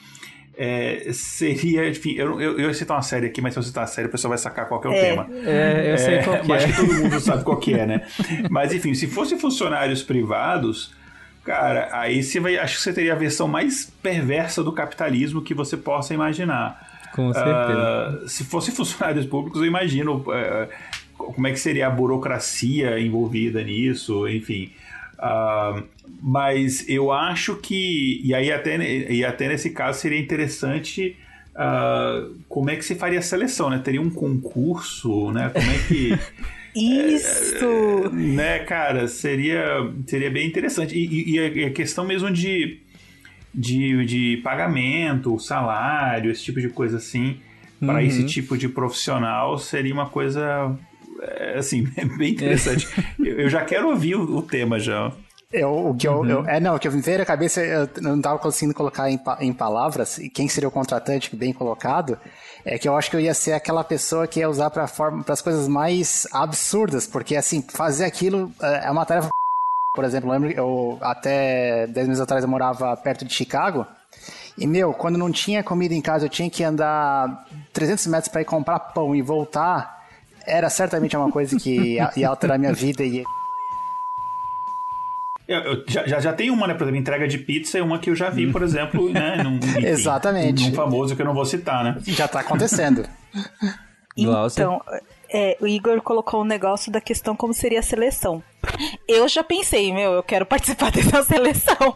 é, seria, enfim, eu, eu, eu ia citar uma série aqui, mas se eu citar a série, o pessoal vai sacar qual é o É, tema. é, eu sei qual que Acho é. que todo mundo sabe qual que é, né? Mas enfim, se fosse funcionários privados, cara, aí você vai, acho que você teria a versão mais perversa do capitalismo que você possa imaginar. Com certeza. Ah, se fosse funcionários públicos, eu imagino eh, como é que seria a burocracia envolvida nisso, enfim. Ah, mas eu acho que. E aí, até, e até nesse caso, seria interessante. ah, como é que se faria a seleção, né? Teria um concurso, né? Como é que. Isso! né, cara, seria, seria bem interessante. E, e- e a questão mesmo de, de, de pagamento, salário, esse tipo de coisa assim, para Uhum. esse tipo de profissional seria uma coisa, é, assim, bem interessante. eu, eu já quero ouvir o, o tema já. Eu, o que eu, eu- é, não, o que eu me veio na cabeça, eu não estava conseguindo colocar em, em palavras, e quem seria o contratante, bem colocado, é que eu acho que eu ia ser aquela pessoa que ia usar para as coisas mais absurdas, porque, assim, fazer aquilo é é uma tarefa. Por exemplo, eu lembro que eu, até 10 meses atrás eu morava perto de Chicago, e, meu, quando não tinha comida em casa, eu tinha que andar 300 metros para ir comprar pão e voltar, era certamente uma coisa que ia, ia alterar minha vida e Eu, eu já, já, já tem uma, né? Por exemplo, entrega de pizza é uma que eu já vi, por exemplo, né? Num, enfim, Exatamente. Num famoso que eu não vou citar, né? já tá acontecendo. Então, é, o Igor colocou um negócio da questão como seria a seleção. Eu já pensei, meu, eu quero participar dessa seleção.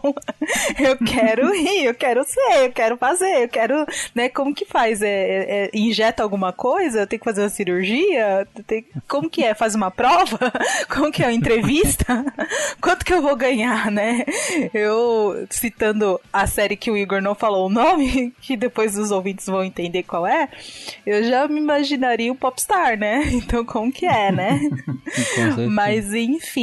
Eu quero ir, eu quero ser, eu quero fazer, eu quero, né, como que faz? É, é- é- injeta alguma coisa? Tem que fazer uma cirurgia? Tem- como que é? Faz uma prova? Como que é uma entrevista? Quanto que eu vou ganhar, né? Eu, citando a série que o Igor não falou o nome, que depois os ouvintes vão entender qual é, eu já me imaginaria um popstar, né? Então, como que é, né? Mas, enfim.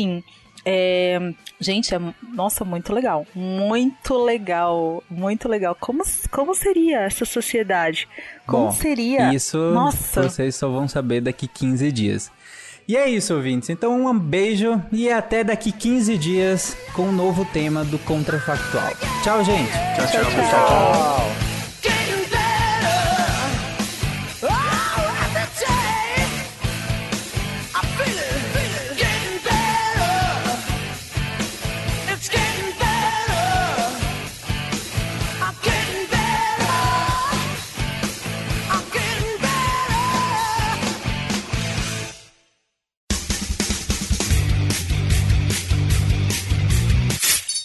É, Gente, é, nossa, muito legal. Muito legal. Muito legal. Como, como seria essa sociedade? Como Bom, seria? Isso Nossa. vocês só vão saber daqui 15 dias. E é isso, ouvintes. Então, um beijo e até daqui 15 dias com um novo tema do Contrafactual. Tchau, gente. Tchau, tchau, pessoal. Getting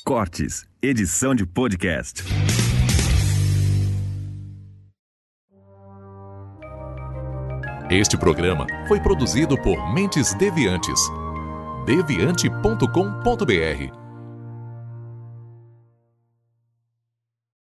Cortes, edição de podcast. Este programa foi produzido por Mentes Deviantes. deviante.com.br